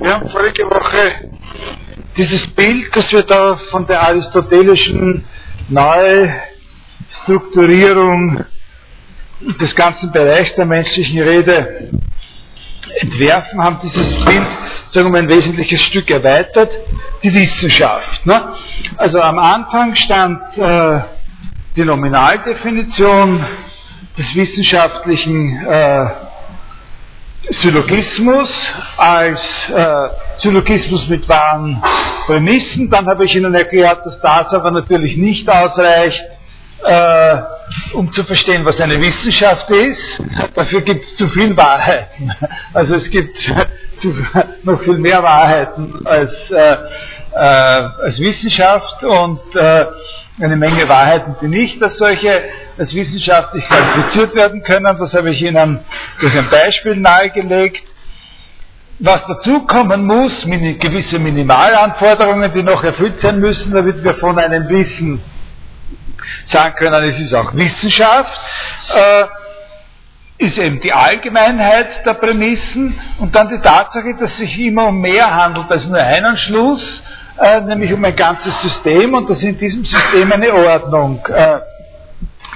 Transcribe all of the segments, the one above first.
Wir haben vorige Woche dieses Bild, das wir da von der aristotelischen Neustrukturierung des ganzen Bereichs der menschlichen Rede entwerfen, haben dieses Bild, sagen wir, ein wesentliches Stück erweitert, die Wissenschaft. Ne? Also am Anfang stand äh, die Nominaldefinition des wissenschaftlichen äh, Syllogismus als äh, Syllogismus mit wahren Prämissen. Dann habe ich Ihnen erklärt, dass das aber natürlich nicht ausreicht, äh, um zu verstehen, was eine Wissenschaft ist. Dafür gibt es zu viel Wahrheiten. Also es gibt zu, noch viel mehr Wahrheiten als, äh, äh, als Wissenschaft und äh, eine Menge Wahrheiten, die nicht als solche als wissenschaftlich qualifiziert werden können. Das habe ich Ihnen durch ein Beispiel nahegelegt. Was dazukommen muss, gewisse Minimalanforderungen, die noch erfüllt sein müssen, damit wir von einem Wissen sagen können, es ist auch Wissenschaft, äh, ist eben die Allgemeinheit der Prämissen und dann die Tatsache, dass es sich immer um mehr handelt als nur einen Schluss, äh, nämlich um ein ganzes System und dass in diesem System eine Ordnung äh,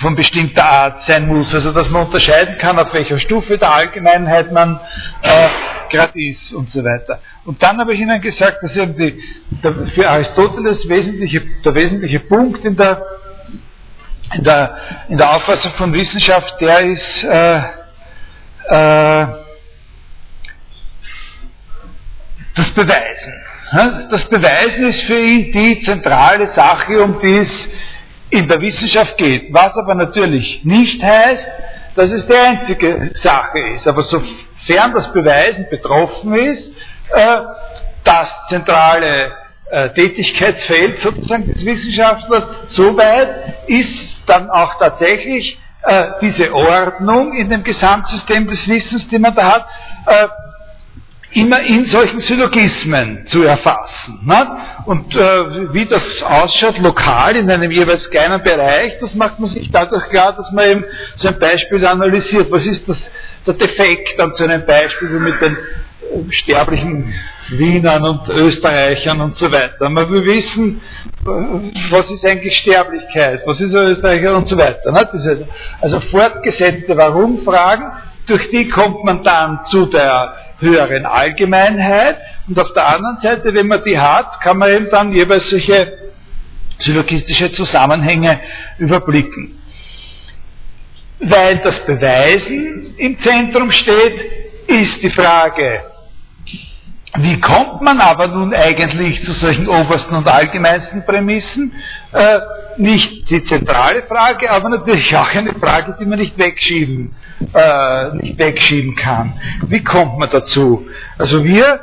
von bestimmter Art sein muss. Also dass man unterscheiden kann, auf welcher Stufe der Allgemeinheit man äh, gerade ist und so weiter. Und dann habe ich Ihnen gesagt, dass eben die, der, für Aristoteles wesentliche, der wesentliche Punkt in der, in, der, in der Auffassung von Wissenschaft, der ist äh, äh, das Beweisen. Das Beweisen ist für ihn die zentrale Sache, um die es in der Wissenschaft geht. Was aber natürlich nicht heißt, dass es die einzige Sache ist. Aber sofern das Beweisen betroffen ist, äh, das zentrale äh, Tätigkeitsfeld sozusagen des Wissenschaftlers, soweit ist dann auch tatsächlich äh, diese Ordnung in dem Gesamtsystem des Wissens, die man da hat, immer in solchen Syllogismen zu erfassen. Ne? Und äh, wie das ausschaut, lokal in einem jeweils kleinen Bereich, das macht man sich dadurch klar, dass man eben so ein Beispiel analysiert. Was ist das, der Defekt an so einem Beispiel wie mit den äh, sterblichen Wienern und Österreichern und so weiter. Man will wissen, äh, was ist eigentlich Sterblichkeit, was ist Österreicher und so weiter. Ne? Also fortgesetzte Warum-Fragen, durch die kommt man dann zu der höheren Allgemeinheit und auf der anderen Seite, wenn man die hat, kann man eben dann jeweils solche syllogistische Zusammenhänge überblicken. Weil das Beweisen im Zentrum steht, ist die Frage, wie kommt man aber nun eigentlich zu solchen obersten und allgemeinsten Prämissen? Äh, nicht die zentrale Frage, aber natürlich auch eine Frage, die man nicht wegschieben, äh, nicht wegschieben kann. Wie kommt man dazu? Also wir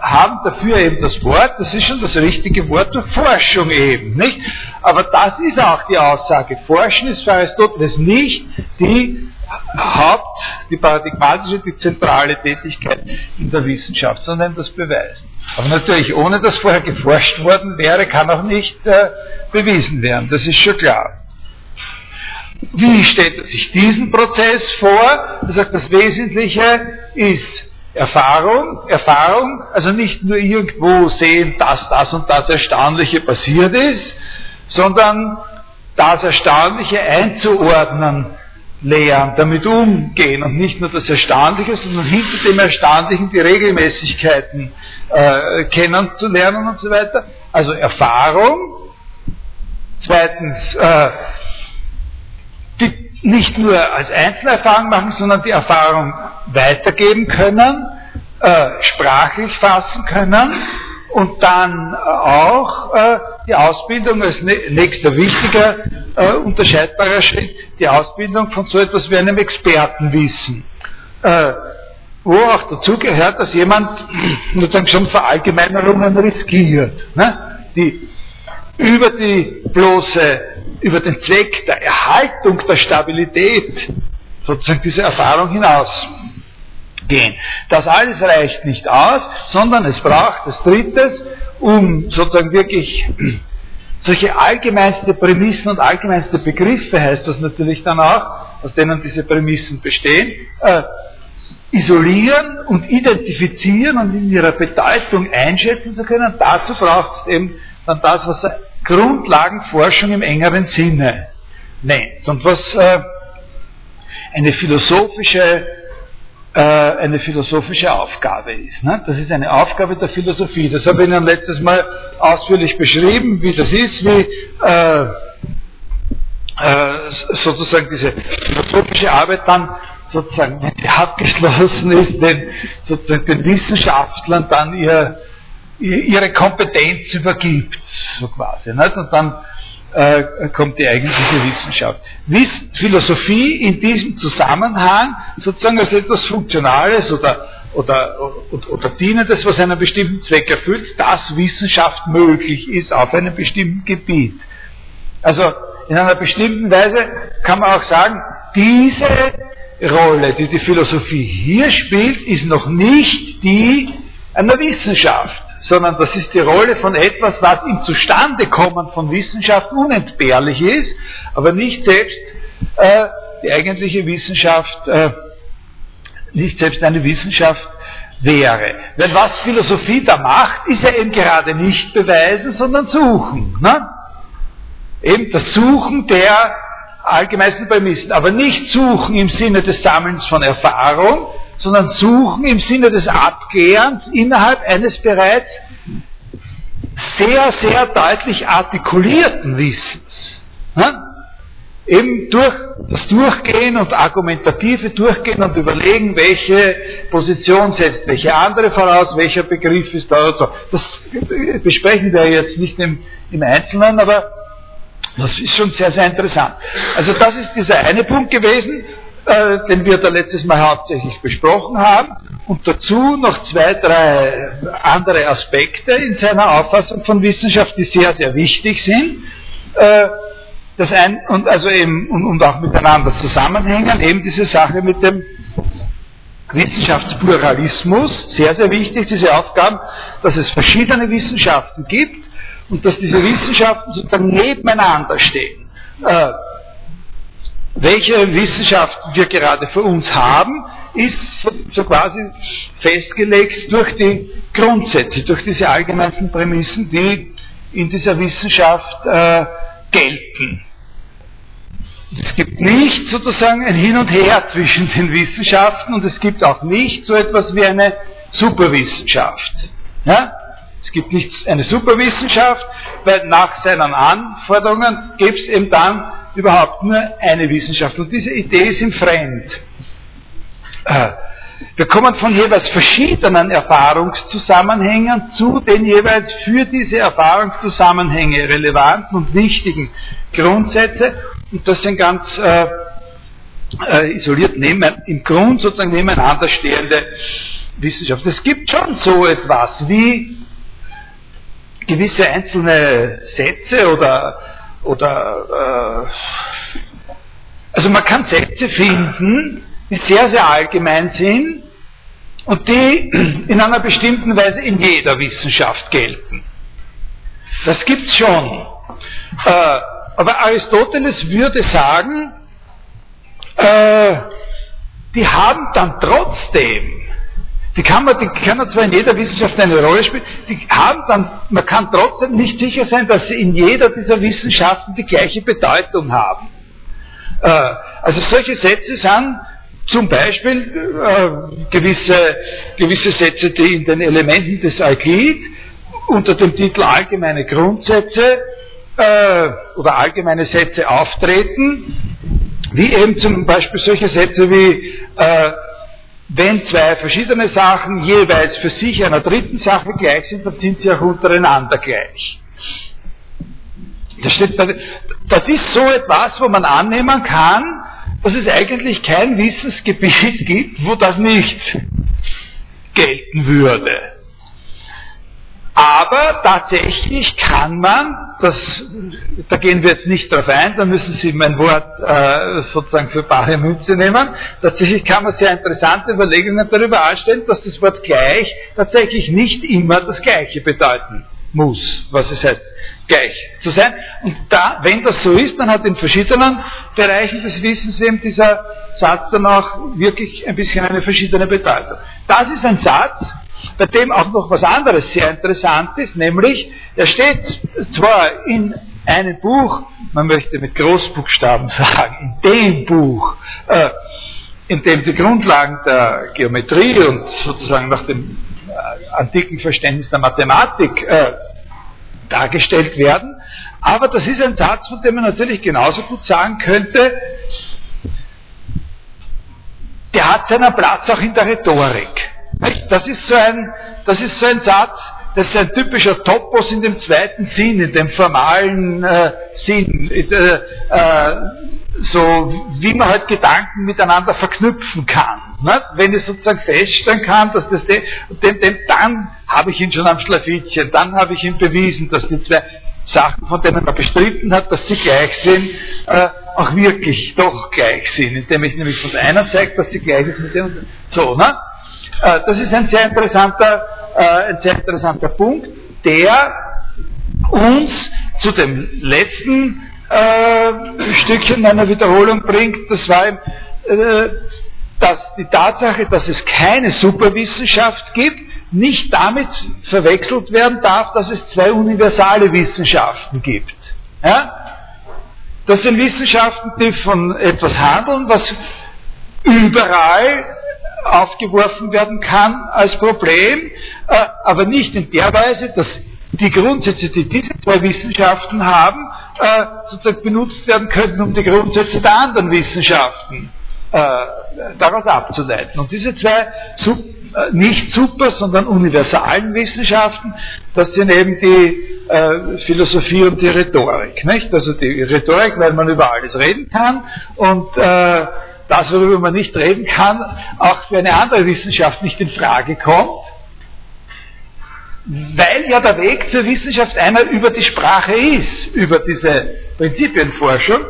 haben dafür eben das Wort, das ist schon das richtige Wort durch Forschung eben, nicht? Aber das ist auch die Aussage. Forschen ist für Aristoteles nicht die Haupt, die paradigmatische, die zentrale Tätigkeit in der Wissenschaft, sondern das Beweisen. Aber natürlich, ohne dass vorher geforscht worden wäre, kann auch nicht äh, bewiesen werden. Das ist schon klar. Wie stellt er sich diesen Prozess vor? Er sagt, das Wesentliche ist Erfahrung, Erfahrung, also nicht nur irgendwo sehen, dass das und das Erstaunliche passiert ist, sondern das Erstaunliche einzuordnen lernen, damit umgehen und nicht nur das Erstaunliche, sondern hinter dem Erstaunlichen die Regelmäßigkeiten äh, kennenzulernen und so weiter. Also Erfahrung. Zweitens, äh, die nicht nur als Einzelerfahrung machen, sondern die Erfahrung weitergeben können, äh, sprachlich fassen können und dann auch äh, die Ausbildung als nächster wichtiger äh, unterscheidbarer Schritt, die Ausbildung von so etwas wie einem Expertenwissen. Äh, wo auch dazu gehört, dass jemand sozusagen schon Verallgemeinerungen riskiert, ne? die über die bloße, über den Zweck der Erhaltung der Stabilität sozusagen diese Erfahrung hinaus gehen. Das alles reicht nicht aus, sondern es braucht das Drittes, um sozusagen wirklich solche allgemeinste Prämissen und allgemeinste Begriffe heißt das natürlich dann auch, aus denen diese Prämissen bestehen, äh, isolieren und identifizieren und in ihrer Bedeutung einschätzen zu können, dazu braucht es eben dann das, was Grundlagenforschung im engeren Sinne nennt und was äh, eine philosophische eine philosophische Aufgabe ist. Ne? Das ist eine Aufgabe der Philosophie. Das habe ich Ihnen letztes Mal ausführlich beschrieben, wie das ist, wie äh, äh, sozusagen diese philosophische Arbeit dann sozusagen, wenn sie abgeschlossen ist, den, sozusagen den Wissenschaftlern dann ihr, ihre Kompetenz übergibt, so quasi. Nicht? Und dann äh, kommt die eigentliche Wissenschaft. Wiss, Philosophie in diesem Zusammenhang sozusagen als etwas Funktionales oder, oder, oder, oder Dienendes, was einen bestimmten Zweck erfüllt, dass Wissenschaft möglich ist auf einem bestimmten Gebiet. Also in einer bestimmten Weise kann man auch sagen, diese Rolle, die die Philosophie hier spielt, ist noch nicht die einer Wissenschaft, sondern das ist die Rolle von etwas, was im Zustandekommen von Wissenschaft unentbehrlich ist, aber nicht selbst äh, die eigentliche Wissenschaft, äh, nicht selbst eine Wissenschaft wäre. Weil was Philosophie da macht, ist ja eben gerade nicht beweisen, sondern suchen. Ne? Eben das Suchen der allgemeinsten Prämissen. Aber nicht suchen im Sinne des Sammelns von Erfahrung, sondern suchen im Sinne des Abklärens innerhalb eines bereits sehr, sehr deutlich artikulierten Wissens. Ja? Eben durch das Durchgehen und argumentative Durchgehen und überlegen, welche Position setzt welche andere voraus, welcher Begriff ist da oder so. Das besprechen wir jetzt nicht im, im Einzelnen, aber das ist schon sehr, sehr interessant. Also das ist dieser eine Punkt gewesen, äh, den wir da letztes Mal hauptsächlich besprochen haben. Und dazu noch zwei, drei andere Aspekte in seiner Auffassung von Wissenschaft, die sehr, sehr wichtig sind. Äh, das ein, und also eben, und, und auch miteinander zusammenhängen, eben diese Sache mit dem Wissenschaftspluralismus, sehr, sehr wichtig, diese Aufgaben, dass es verschiedene Wissenschaften gibt und dass diese Wissenschaften sozusagen nebeneinander stehen. Äh, welche Wissenschaft wir gerade für uns haben, ist so, quasi festgelegt durch die Grundsätze, durch diese allgemeinsten Prämissen, die in dieser Wissenschaft äh, gelten. Es gibt nicht sozusagen ein Hin und Her zwischen den Wissenschaften und es gibt auch nicht so etwas wie eine Superwissenschaft. Ja? Es gibt nicht eine Superwissenschaft, weil nach seinen Anforderungen gibt es eben dann überhaupt nur eine Wissenschaft. Und diese Idee ist ihm fremd. Äh, wir kommen von jeweils verschiedenen Erfahrungszusammenhängen zu den jeweils für diese Erfahrungszusammenhänge relevanten und wichtigen Grundsätze. Und das sind ganz äh, äh, isoliert neben, im Grund sozusagen nebeneinander stehende Wissenschaften. Es gibt schon so etwas wie gewisse einzelne Sätze oder, oder äh, also man kann Sätze finden, die sehr, sehr allgemein sind und die in einer bestimmten Weise in jeder Wissenschaft gelten. Das gibt's schon. Äh, aber Aristoteles würde sagen, äh, die haben dann trotzdem die kann man, die können zwar in jeder Wissenschaft eine Rolle spielen, die haben dann, man kann trotzdem nicht sicher sein, dass sie in jeder dieser Wissenschaften die gleiche Bedeutung haben. Äh, also solche Sätze sind zum Beispiel äh, gewisse, gewisse Sätze, die in den Elementen des Euklid unter dem Titel allgemeine Grundsätze äh, oder allgemeine Sätze auftreten, wie eben zum Beispiel solche Sätze wie äh, wenn zwei verschiedene Sachen jeweils für sich einer dritten Sache gleich sind, dann sind sie auch untereinander gleich. Das, steht bei, das ist so etwas, wo man annehmen kann, dass es eigentlich kein Wissensgebiet gibt, wo das nicht gelten würde. Aber tatsächlich kann man, das, da gehen wir jetzt nicht drauf ein, da müssen Sie mein Wort äh, sozusagen für bare Münze nehmen, tatsächlich kann man sehr interessante Überlegungen darüber anstellen, dass das Wort gleich tatsächlich nicht immer das Gleiche bedeuten muss, was es heißt, gleich zu sein. Und da, wenn das so ist, dann hat in verschiedenen Bereichen des Wissens eben dieser Satz dann auch wirklich ein bisschen eine verschiedene Bedeutung. Das ist ein Satz, bei dem auch noch was anderes sehr interessant ist, nämlich, er steht zwar in einem Buch, man möchte mit Großbuchstaben sagen, in dem Buch, äh, in dem die Grundlagen der Geometrie und sozusagen nach dem äh, antiken Verständnis der Mathematik äh, dargestellt werden. Aber das ist ein Satz, von dem man natürlich genauso gut sagen könnte, der hat seinen Platz auch in der Rhetorik. Das ist so ein, das ist so ein Satz, das ist ein typischer Topos in dem zweiten Sinn, in dem formalen äh, Sinn, äh, äh, so wie man halt Gedanken miteinander verknüpfen kann. Ne? Wenn ich sozusagen feststellen kann, dass das dem, dem, dem dann habe ich ihn schon am Schlafittchen, dann habe ich ihm bewiesen, dass die zwei Sachen, von denen er bestritten hat, dass sie gleich sind, äh, auch wirklich doch gleich sind, indem ich nämlich von der zeige, dass sie gleich ist mit dem so, ne? Äh, das ist ein sehr interessanter, äh, ein sehr interessanter Punkt, der uns zu dem letzten äh, Stückchen meiner Wiederholung bringt. Das war dass die Tatsache, dass es keine Superwissenschaft gibt, nicht damit verwechselt werden darf, dass es zwei universale Wissenschaften gibt. Ja? Das sind Wissenschaften, die von etwas handeln, was überall aufgeworfen werden kann als Problem, äh, aber nicht in der Weise, dass die Grundsätze, die diese zwei Wissenschaften haben, äh, sozusagen benutzt werden könnten, um die Grundsätze der anderen Wissenschaften äh, daraus abzuleiten. Und diese zwei nicht super, sondern universalen Wissenschaften, das sind eben die äh, Philosophie und die Rhetorik. Nicht? Also die Rhetorik, weil man über alles reden kann und äh, das, worüber man nicht reden kann, auch für eine andere Wissenschaft nicht in Frage kommt, weil ja der Weg zur Wissenschaft einmal über die Sprache ist, über diese Prinzipienforschung.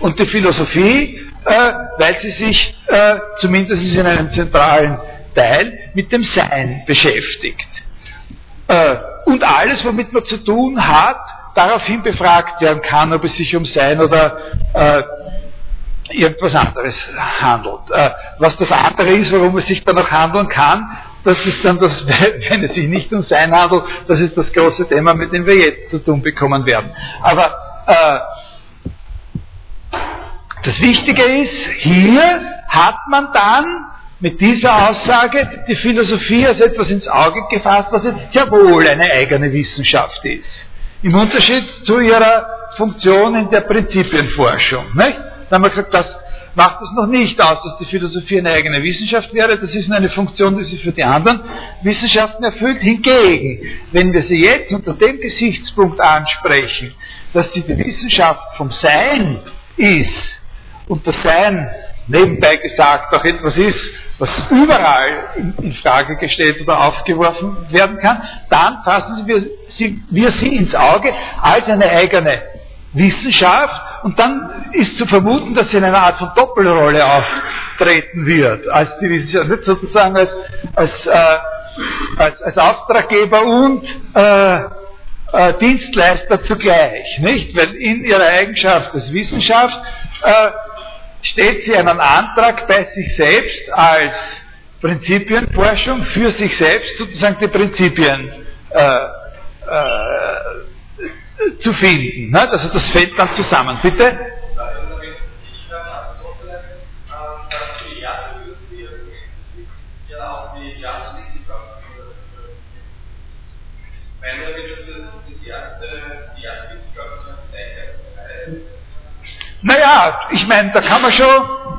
Und die Philosophie, äh, weil sie sich äh, zumindest in einem zentralen Teil mit dem Sein beschäftigt. Äh, und alles, womit man zu tun hat, daraufhin befragt werden kann, ob es sich um Sein oder äh, irgendwas anderes handelt. Äh, was das andere ist, warum es sich dann noch handeln kann, das ist dann das, wenn es sich nicht um Sein handelt, das ist das große Thema, mit dem wir jetzt zu tun bekommen werden. Aber äh, das Wichtige ist, hier hat man dann mit dieser Aussage die Philosophie als etwas ins Auge gefasst, was jetzt sehr wohl eine eigene Wissenschaft ist. Im Unterschied zu ihrer Funktion in der Prinzipienforschung. Nicht? Dann haben wir gesagt, das macht es noch nicht aus, dass die Philosophie eine eigene Wissenschaft wäre. Das ist eine Funktion, die sie für die anderen Wissenschaften erfüllt. Hingegen, wenn wir sie jetzt unter dem Gesichtspunkt ansprechen, dass sie die Wissenschaft vom Sein ist und das Sein nebenbei gesagt auch etwas ist, was überall in, in Frage gestellt oder aufgeworfen werden kann, dann fassen wir sie, wir sie ins Auge als eine eigene Wissenschaft und dann ist zu vermuten, dass sie in einer Art von Doppelrolle auftreten wird, als die Wissenschaft, nicht sozusagen als, als, äh, als, als Auftraggeber und äh, äh, Dienstleister zugleich, nicht? Weil in ihrer Eigenschaft als Wissenschaft äh, stellt sie einen Antrag bei sich selbst als Prinzipienforschung für sich selbst sozusagen die Prinzipien äh, äh, zu finden. Ne? Also das fällt dann zusammen. Bitte? Naja, ich meine, da kann man schon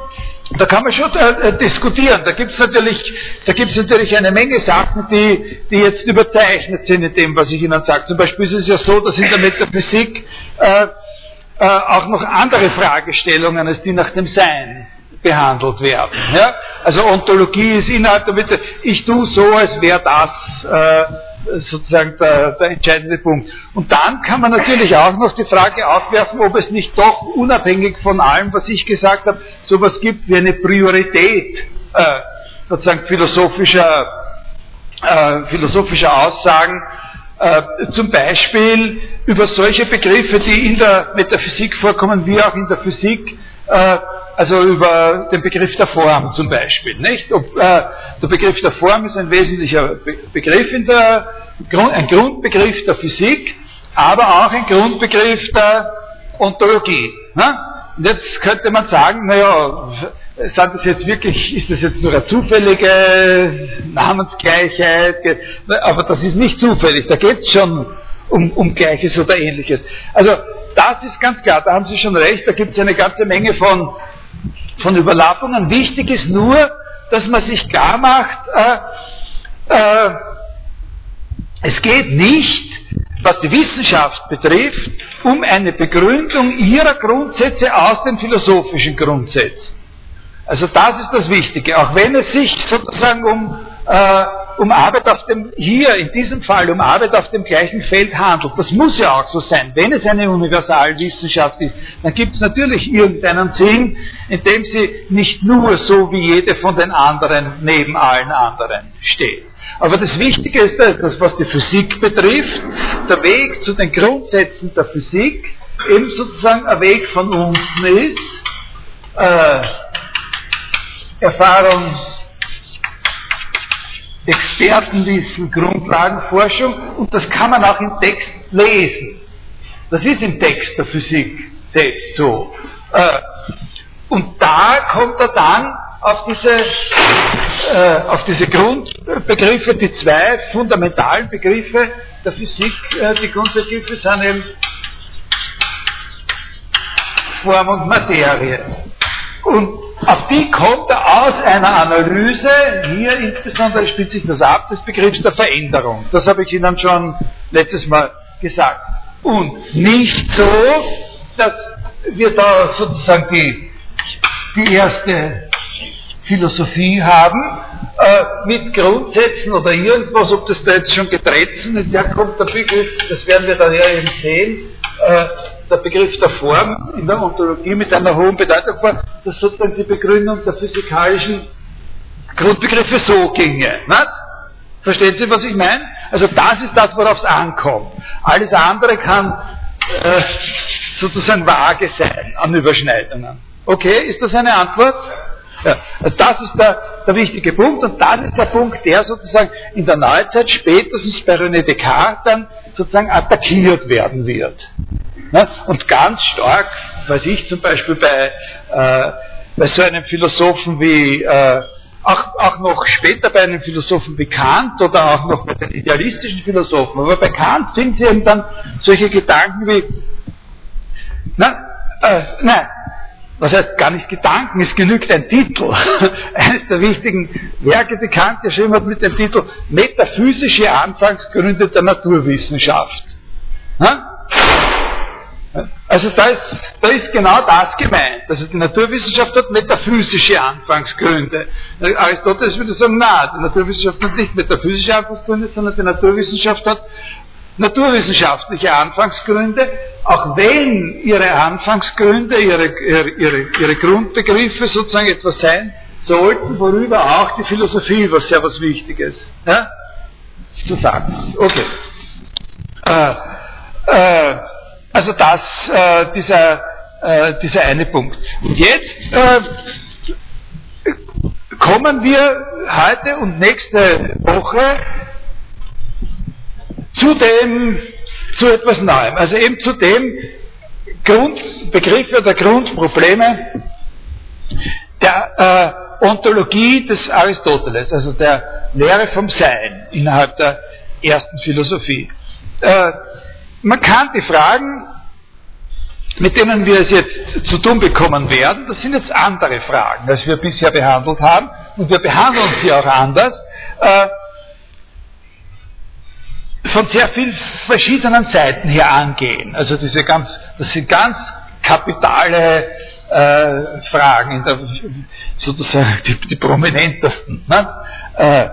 da kann man schon äh, diskutieren. Da gibt es natürlich, natürlich eine Menge Sachen, die, die jetzt überzeichnet sind in dem, was ich Ihnen sage. Zum Beispiel ist es ja so, dass in der Metaphysik äh, äh, auch noch andere Fragestellungen als die nach dem Sein behandelt werden. Ja? Also Ontologie ist innerhalb der Mitte, ich tue so, als wäre das äh, sozusagen der, der, entscheidende Punkt. Und dann kann man natürlich auch noch die Frage aufwerfen, ob es nicht doch unabhängig von allem, was ich gesagt habe, sowas gibt wie eine Priorität äh, sozusagen philosophischer, äh, philosophischer Aussagen, Äh, zum Beispiel über solche Begriffe, die in der Metaphysik vorkommen, wie auch in der Physik, äh, also über den Begriff der Form zum Beispiel. Nicht? Ob, äh, der Begriff der Form ist ein wesentlicher Be Begriff in der Grund, ein Grundbegriff der Physik, aber auch ein Grundbegriff der Ontologie. Ne? Jetzt könnte man sagen, naja, sind das jetzt wirklich, ist das jetzt nur eine zufällige Namensgleichheit? Aber das ist nicht zufällig, da geht es schon um, um Gleiches oder Ähnliches. Also das ist ganz klar, da haben Sie schon recht, da gibt es eine ganze Menge von, von Überlappungen. Wichtig ist nur, dass man sich klar macht, äh, äh, es geht nicht, was die Wissenschaft betrifft, um eine Begründung ihrer Grundsätze aus den philosophischen Grundsätzen. Also das ist das Wichtige, auch wenn es sich sozusagen um, äh, um Arbeit auf dem, hier in diesem Fall um Arbeit auf dem gleichen Feld handelt. Das muss ja auch so sein. Wenn es eine Universalwissenschaft ist, dann gibt es natürlich irgendeinen Sinn, in dem sie nicht nur so wie jede von den anderen neben allen anderen steht. Aber das Wichtige ist, dass was die Physik betrifft, der Weg zu den Grundsätzen der Physik eben sozusagen ein Weg von unten ist, äh, Erfahrungsexpertenwissen, Grundlagenforschung und das kann man auch im Text lesen. Das ist im Text der Physik selbst so. Äh, und da kommt er dann auf diese, äh, auf diese Grundbegriffe, die zwei fundamentalen Begriffe der Physik, äh, die Grundbegriffe sind eben Form und Materie. Und auf die kommt er aus einer Analyse, hier insbesondere spielt sich das ab, des Begriffs der Veränderung. Das habe ich Ihnen schon letztes Mal gesagt. Und nicht so, dass wir da sozusagen die, die erste Philosophie haben, äh, mit Grundsätzen oder irgendwas, ob das da jetzt schon gedreht sind, und da kommt der Begriff, das werden wir dann ja eben sehen, äh, der Begriff der Form in der Ontologie mit einer hohen Bedeutung vor, dass sozusagen die Begründung der physikalischen Grundbegriffe so ginge. Nicht? Verstehen Sie, was ich meine? Also das ist das, worauf es ankommt. Alles andere kann äh, sozusagen vage sein an Überschneidungen. Okay, ist das eine Antwort? Ja, also das ist der, der wichtige Punkt und das ist der Punkt, der sozusagen in der Neuzeit spätestens bei René Descartes dann sozusagen attackiert werden wird. Ne? Und ganz stark, weiß ich zum Beispiel bei, äh, bei so einem Philosophen wie, äh, auch, auch noch später bei einem Philosophen wie Kant oder auch noch bei den idealistischen Philosophen, aber bei Kant finden Sie eben dann solche Gedanken wie, na, äh, nein, was heißt gar nicht Gedanken, es genügt ein Titel. Eines der wichtigen Werke, die Kant geschrieben hat mit dem Titel Metaphysische Anfangsgründe der Naturwissenschaft. Also da ist, da ist genau das gemeint. Also die Naturwissenschaft hat metaphysische Anfangsgründe. Aristoteles würde sagen, na, die Naturwissenschaft hat nicht metaphysische Anfangsgründe, sondern die Naturwissenschaft hat naturwissenschaftliche Anfangsgründe, auch wenn ihre Anfangsgründe, ihre, ihre, ihre, Grundbegriffe sozusagen etwas sein sollten, worüber auch die Philosophie was sehr was Wichtiges ja, zu sagen hat. Okay. Äh, äh, also das, äh, dieser, äh, dieser eine Punkt. Und jetzt äh, kommen wir heute und nächste Woche zu dem, zu etwas Neuem, also eben zu dem Grundbegriff oder Grundprobleme der äh, Ontologie des Aristoteles, also der Lehre vom Sein innerhalb der ersten Philosophie. Äh, man kann die Fragen, mit denen wir es jetzt zu tun bekommen werden, das sind jetzt andere Fragen, als wir bisher behandelt haben, und wir behandeln sie auch anders. Äh, von sehr vielen verschiedenen Seiten her angehen. Also diese ganz, das sind ganz kapitale äh, Fragen, der, sozusagen die, die prominentesten ne? äh,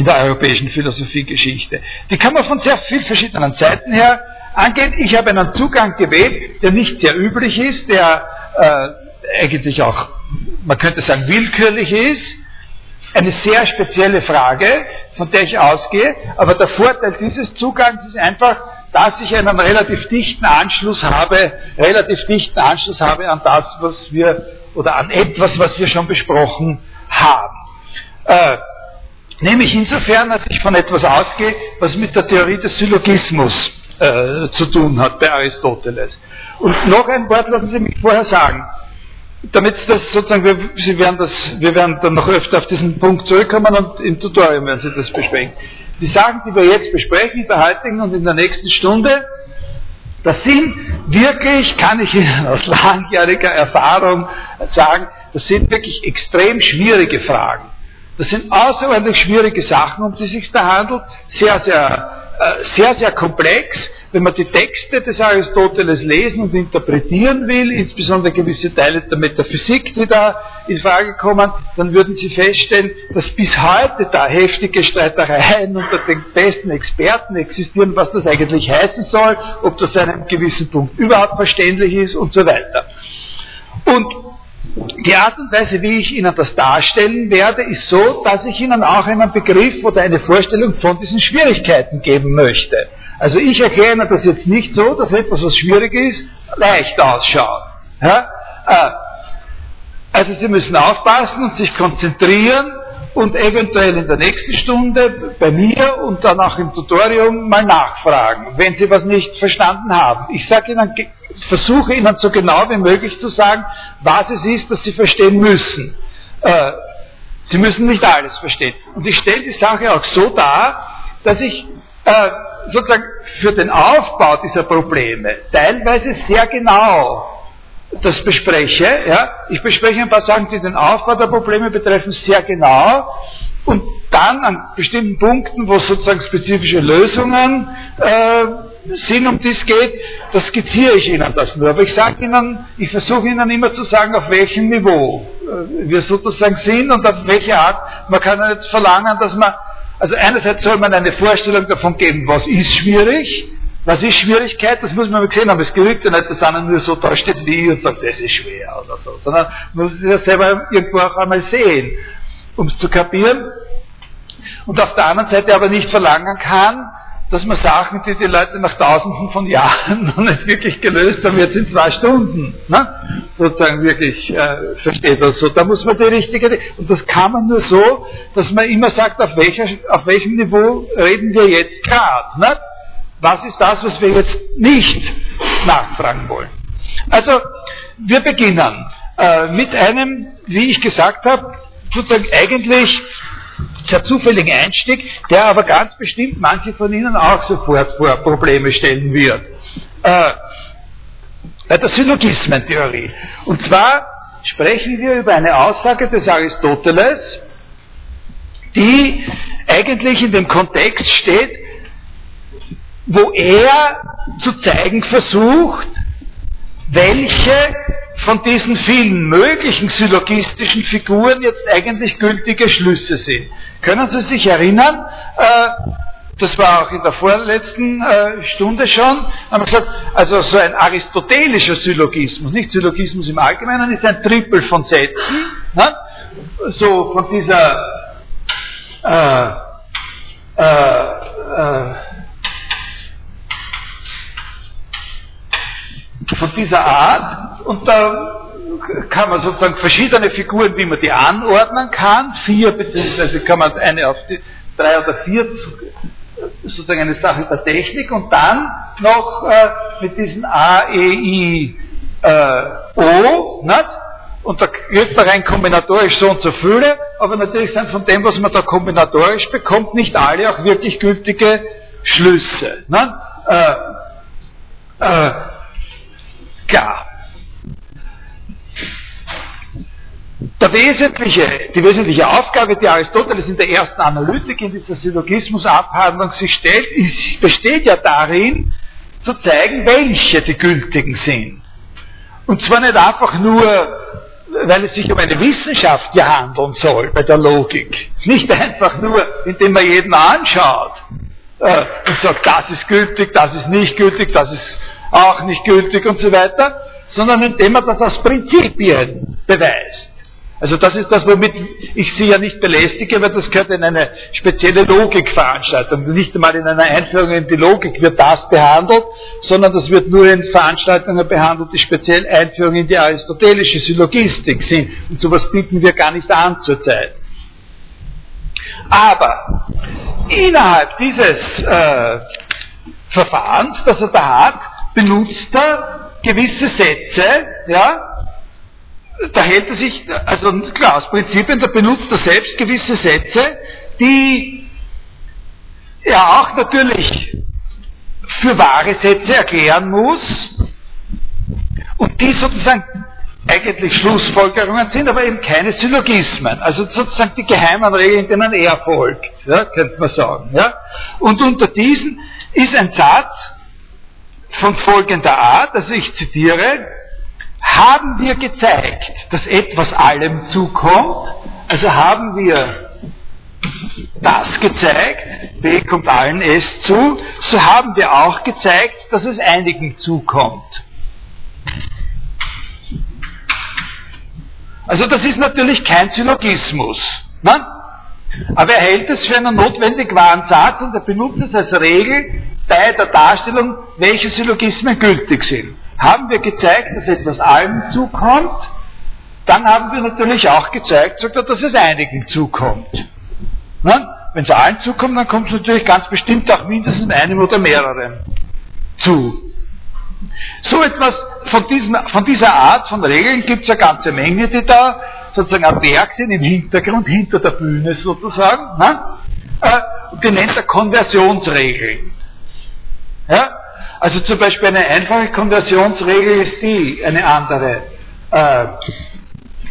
in der europäischen Philosophiegeschichte. Die kann man von sehr vielen verschiedenen Seiten her angehen. Ich habe einen Zugang gewählt, der nicht sehr üblich ist, der äh, eigentlich auch, man könnte sagen, willkürlich ist, eine sehr spezielle Frage, von der ich ausgehe, aber der Vorteil dieses Zugangs ist einfach, dass ich einen relativ dichten Anschluss habe, relativ dichten Anschluss habe an das, was wir, oder an etwas, was wir schon besprochen haben. Äh, nämlich insofern, dass ich von etwas ausgehe, was mit der Theorie des Syllogismus äh, zu tun hat bei Aristoteles. Und noch ein Wort lassen Sie mich vorher sagen damit das sozusagen, wir, Sie werden das, wir werden dann noch öfter auf diesen Punkt zurückkommen und im Tutorial werden Sie das besprechen. Die Sachen, die wir jetzt besprechen, in der heutigen und in der nächsten Stunde, das sind wirklich, kann ich Ihnen aus langjähriger Erfahrung sagen, das sind wirklich extrem schwierige Fragen. Das sind außerordentlich schwierige Sachen, um die es sich da handelt, sehr, sehr, äh, sehr, sehr komplex wenn man die Texte des Aristoteles lesen und interpretieren will, insbesondere gewisse Teile der Metaphysik, die da in Frage kommen, dann würden Sie feststellen, dass bis heute da heftige Streitereien unter den besten Experten existieren, was das eigentlich heißen soll, ob das an einem gewissen Punkt überhaupt verständlich ist und so weiter. Und die Art und Weise, wie ich Ihnen das darstellen werde, ist so, dass ich Ihnen auch einen Begriff oder eine Vorstellung von diesen Schwierigkeiten geben möchte. Also ich erkläre Ihnen das jetzt nicht so, dass etwas, was schwierig ist, leicht ausschaut. Ja? Äh, also Sie müssen aufpassen und sich konzentrieren und eventuell in der nächsten Stunde bei mir und dann auch im Tutorium mal nachfragen, wenn Sie was nicht verstanden haben. Ich sage Ihnen, versuche Ihnen so genau wie möglich zu sagen, was es ist, das Sie verstehen müssen. Äh, Sie müssen nicht alles verstehen. Und ich stelle die Sache auch so dar, dass ich äh, sozusagen für den Aufbau dieser Probleme teilweise sehr genau das bespreche. Ja. Ich bespreche ein paar Sachen, die den Aufbau der Probleme betreffen, sehr genau. Und dann an bestimmten Punkten, wo sozusagen spezifische Lösungen äh, sind, um die es geht, das skizziere ich Ihnen das nur. Aber ich sage Ihnen, ich versuche Ihnen immer zu sagen, auf welchem Niveau äh, wir sozusagen sind und auf welche Art. Man kann nicht verlangen, dass man also einerseits soll man eine Vorstellung davon geben, was ist schwierig, was ist Schwierigkeit, das muss man gesehen haben. Es genügt ja nicht, dass einer nur so da steht wie und sagt, das ist schwer oder so, sondern man muss es ja selber irgendwo auch einmal sehen, um es zu kapieren. Und auf der anderen Seite aber nicht verlangen kann, dass man Sachen, die die Leute nach tausenden von Jahren noch nicht wirklich gelöst haben, jetzt in zwei Stunden, ne? sozusagen wirklich äh, versteht. Also da muss man die richtige, und das kann man nur so, dass man immer sagt, auf, welcher, auf welchem Niveau reden wir jetzt gerade. Ne? Was ist das, was wir jetzt nicht nachfragen wollen? Also, wir beginnen äh, mit einem, wie ich gesagt habe, sozusagen eigentlich sehr zufälligen Einstieg, der aber ganz bestimmt manche von Ihnen auch sofort vor Probleme stellen wird. Äh, bei der Syllogismentheorie. Und zwar sprechen wir über eine Aussage des Aristoteles, die eigentlich in dem Kontext steht, wo er zu zeigen versucht, welche von diesen vielen möglichen syllogistischen Figuren jetzt eigentlich gültige Schlüsse sind. Können Sie sich erinnern, äh, das war auch in der vorletzten äh, Stunde schon, haben wir gesagt, also so ein aristotelischer Syllogismus, nicht Syllogismus im Allgemeinen, ist ein Trippel von Sätzen, ne? so von dieser äh, äh, äh, von dieser Art und da kann man sozusagen verschiedene Figuren, wie man die anordnen kann, vier beziehungsweise kann man eine auf die drei oder vier sozusagen eine Sache der Technik und dann noch äh, mit diesen A, E, I, äh, O, nicht? und da kriegt da rein kombinatorisch so und so viele, aber natürlich sind von dem, was man da kombinatorisch bekommt, nicht alle auch wirklich gültige Schlüsse. Nicht? Äh, äh, klar. Der wesentliche, die wesentliche Aufgabe, die Aristoteles in der ersten Analytik, in dieser Syllogismusabhandlung sich stellt, ist, besteht ja darin, zu zeigen, welche die gültigen sind. Und zwar nicht einfach nur, weil es sich um eine Wissenschaft ja handeln soll bei der Logik. Nicht einfach nur, indem man jeden anschaut äh, und sagt, das ist gültig, das ist nicht gültig, das ist auch nicht gültig und so weiter, sondern indem man das aus Prinzipien beweist. Also das ist das, womit ich Sie ja nicht belästige, aber das gehört in eine spezielle Logikveranstaltung. Nicht einmal in einer Einführung in die Logik wird das behandelt, sondern das wird nur in Veranstaltungen behandelt, die speziell Einführung in die aristotelische Syllogistik sind. Und sowas bieten wir gar nicht an zurzeit. Aber innerhalb dieses äh, Verfahrens, das er da hat, benutzt er gewisse Sätze, ja, da hält er sich, also klar, aus Prinzipien, da benutzt er selbst gewisse Sätze, die er auch natürlich für wahre Sätze erklären muss und die sozusagen eigentlich Schlussfolgerungen sind, aber eben keine Syllogismen. Also sozusagen die geheimen Regeln, denen er folgt, ja, könnte man sagen. Ja. Und unter diesen ist ein Satz von folgender Art, also ich zitiere, haben wir gezeigt, dass etwas allem zukommt, also haben wir das gezeigt, B kommt allen S zu, so haben wir auch gezeigt, dass es einigen zukommt. Also das ist natürlich kein Syllogismus. Ne? Aber er hält es für einen notwendig wahren Satz und er benutzt es als Regel bei der Darstellung, welche Syllogismen gültig sind. Haben wir gezeigt, dass etwas allen zukommt, dann haben wir natürlich auch gezeigt, sagt er, dass es einigen zukommt. Wenn es allen zukommt, dann kommt es natürlich ganz bestimmt auch mindestens einem oder mehreren zu. So etwas von, diesen, von dieser Art von Regeln gibt es eine ganze Menge, die da sozusagen am Werk sind, im Hintergrund, hinter der Bühne sozusagen. Ne? Äh, die nennt er Konversionsregeln. Ja? Also zum Beispiel eine einfache Konversionsregel ist die, eine andere. Äh,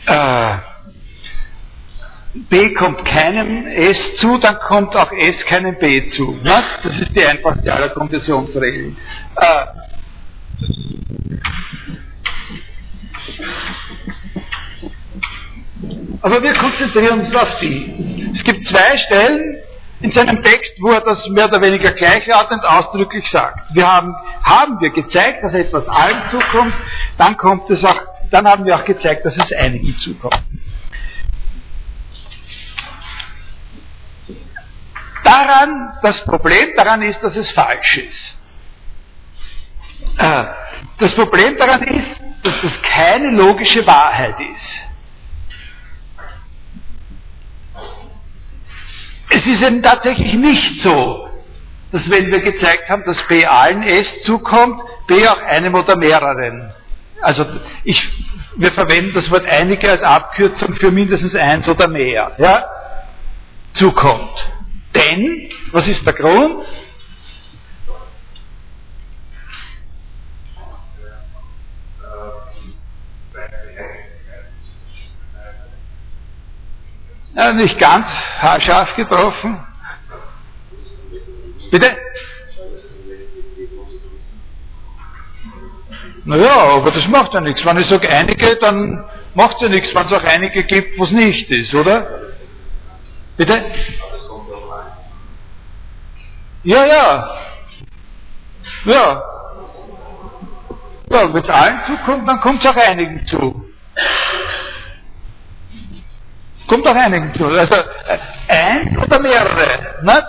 äh, B kommt keinem S zu, dann kommt auch S keinem B zu. Ne? Das ist die einfachste aller Konversionsregeln. Äh, aber wir konzentrieren uns auf die. Es gibt zwei Stellen in seinem Text, wo er das mehr oder weniger gleichlautend ausdrücklich sagt. Wir haben, haben wir gezeigt, dass etwas allen zukommt, dann kommt es auch, dann haben wir auch gezeigt, dass es einigen zukommt. Daran, das Problem daran ist, dass es falsch ist. Äh, das Problem daran ist, dass das keine logische Wahrheit ist. Es ist eben tatsächlich nicht so, dass wenn wir gezeigt haben, dass B allen S zukommt, B auch einem oder mehreren. Also ich, wir verwenden das Wort einige als Abkürzung für mindestens eins oder mehr. Ja? Zukommt. Denn, was ist der Grund? Ja, nicht ganz haarscharf getroffen. Bitte? Naja, aber das macht ja nichts. Wenn ich sage einige, dann macht es ja nichts, wenn es auch einige gibt, wo es nicht ist, oder? Bitte? Ja, ja. Ja. Ja, wenn es allen zukommt, dann kommt es auch einigen zu. Kommt auch einigen zu. Also äh, eins oder mehrere. Nicht?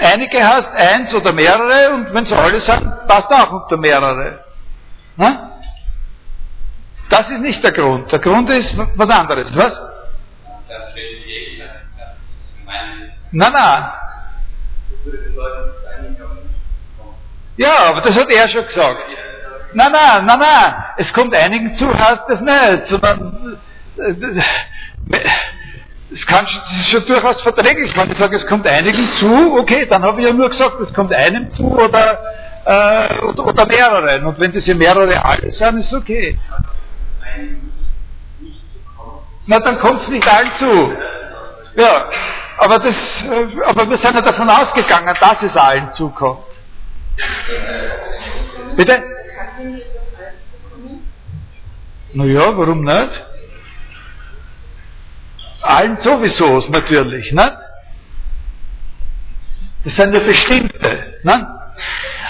Einige heißt eins oder mehrere und wenn es alle sind, passt auch unter mehrere. Nicht? Das ist nicht der Grund. Der Grund ist was anderes. Was? Nein, nein. Ja, aber das hat er schon gesagt. Nein, nein, nein, nein. Es kommt einigen zu, heißt das nicht, sondern äh, es kann das ist schon durchaus verträglich, wenn ich sage, es kommt einigen zu, okay, dann habe ich ja nur gesagt, es kommt einem zu oder, äh, oder, oder, mehreren. Und wenn diese mehrere alle sind, ist okay. Na, dann kommt es nicht allen zu. Ja, aber, das, äh, aber wir sind ja davon ausgegangen, dass es allen zukommt. Bitte? Naja, warum nicht? Allen sowieso natürlich, ne? Das sind ja bestimmte, ne?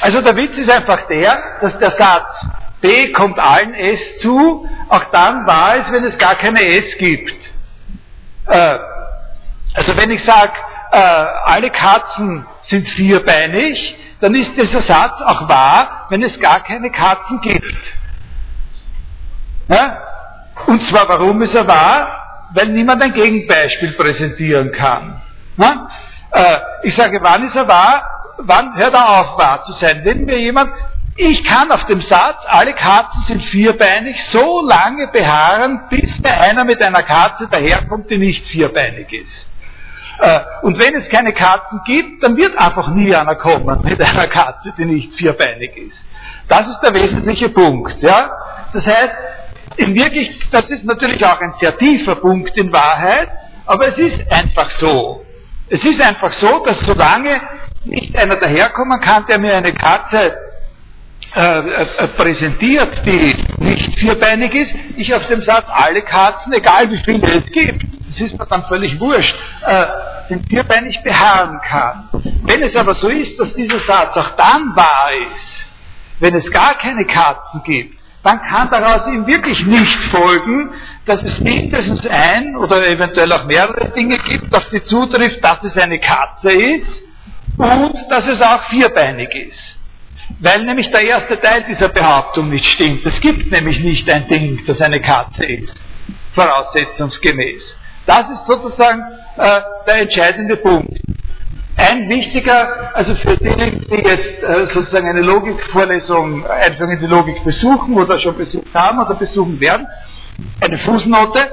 Also der Witz ist einfach der, dass der Satz, B kommt allen S zu, auch dann wahr ist, wenn es gar keine S gibt. Äh, also wenn ich sage, äh, alle Katzen sind vierbeinig, dann ist dieser Satz auch wahr, wenn es gar keine Katzen gibt. Ja? Und zwar, warum ist er wahr? Weil niemand ein Gegenbeispiel präsentieren kann. Ja? Äh, ich sage, wann ist er wahr? Wann hört er auf, wahr zu sein? Wenn mir jemand ich kann auf dem Satz, alle Katzen sind vierbeinig, so lange beharren, bis mir einer mit einer Katze daherkommt, die nicht vierbeinig ist. Äh, und wenn es keine Katzen gibt, dann wird einfach nie einer kommen mit einer Katze, die nicht vierbeinig ist. Das ist der wesentliche Punkt. Ja? Das heißt, in Wirklichkeit, das ist natürlich auch ein sehr tiefer Punkt in Wahrheit, aber es ist einfach so. Es ist einfach so, dass solange nicht einer daherkommen kann, der mir eine Katze äh, äh, präsentiert, die nicht vierbeinig ist, ich auf dem Satz alle Katzen, egal wie viele es gibt, das ist mir dann völlig wurscht, äh, sind vierbeinig beharren kann. Wenn es aber so ist, dass dieser Satz auch dann wahr ist, wenn es gar keine Katzen gibt, dann kann daraus ihm wirklich nicht folgen, dass es mindestens ein oder eventuell auch mehrere Dinge gibt, auf die zutrifft, dass es eine Katze ist und dass es auch vierbeinig ist. Weil nämlich der erste Teil dieser Behauptung nicht stimmt. Es gibt nämlich nicht ein Ding, das eine Katze ist, voraussetzungsgemäß. Das ist sozusagen äh, der entscheidende Punkt. Ein wichtiger, also für diejenigen, die jetzt äh, sozusagen eine Logikvorlesung, Einführung in die Logik besuchen oder schon besucht haben oder besuchen werden, eine Fußnote.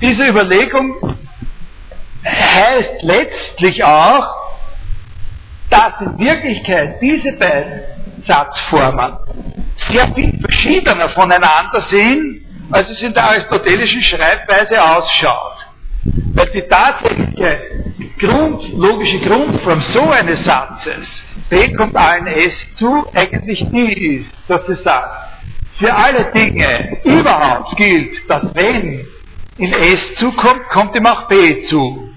Diese Überlegung heißt letztlich auch, dass in Wirklichkeit diese beiden Satzformen sehr viel verschiedener voneinander sind, als es in der aristotelischen Schreibweise ausschaut. Weil die tatsächliche Grund, logische Grundform so eines Satzes, B kommt allen S zu, eigentlich die ist, dass sie sagt, für alle Dinge überhaupt gilt, dass wenn in S zukommt, kommt ihm auch B zu.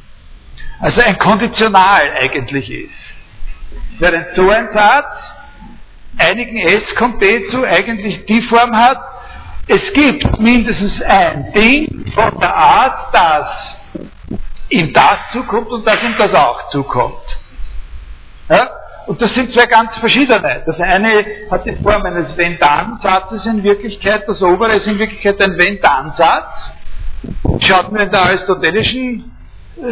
Also ein Konditional eigentlich ist. Während so ein Satz einigen S kommt B zu eigentlich die Form hat, es gibt mindestens ein Ding von der Art, dass ihm das zukommt und dass ihm das auch zukommt. Ja? Und das sind zwei ganz verschiedene. Das eine hat die Form eines Wenn-Dann-Satzes in Wirklichkeit, das obere ist in Wirklichkeit ein Wenn-Dann-Satz. Schaut mir in der aristotelischen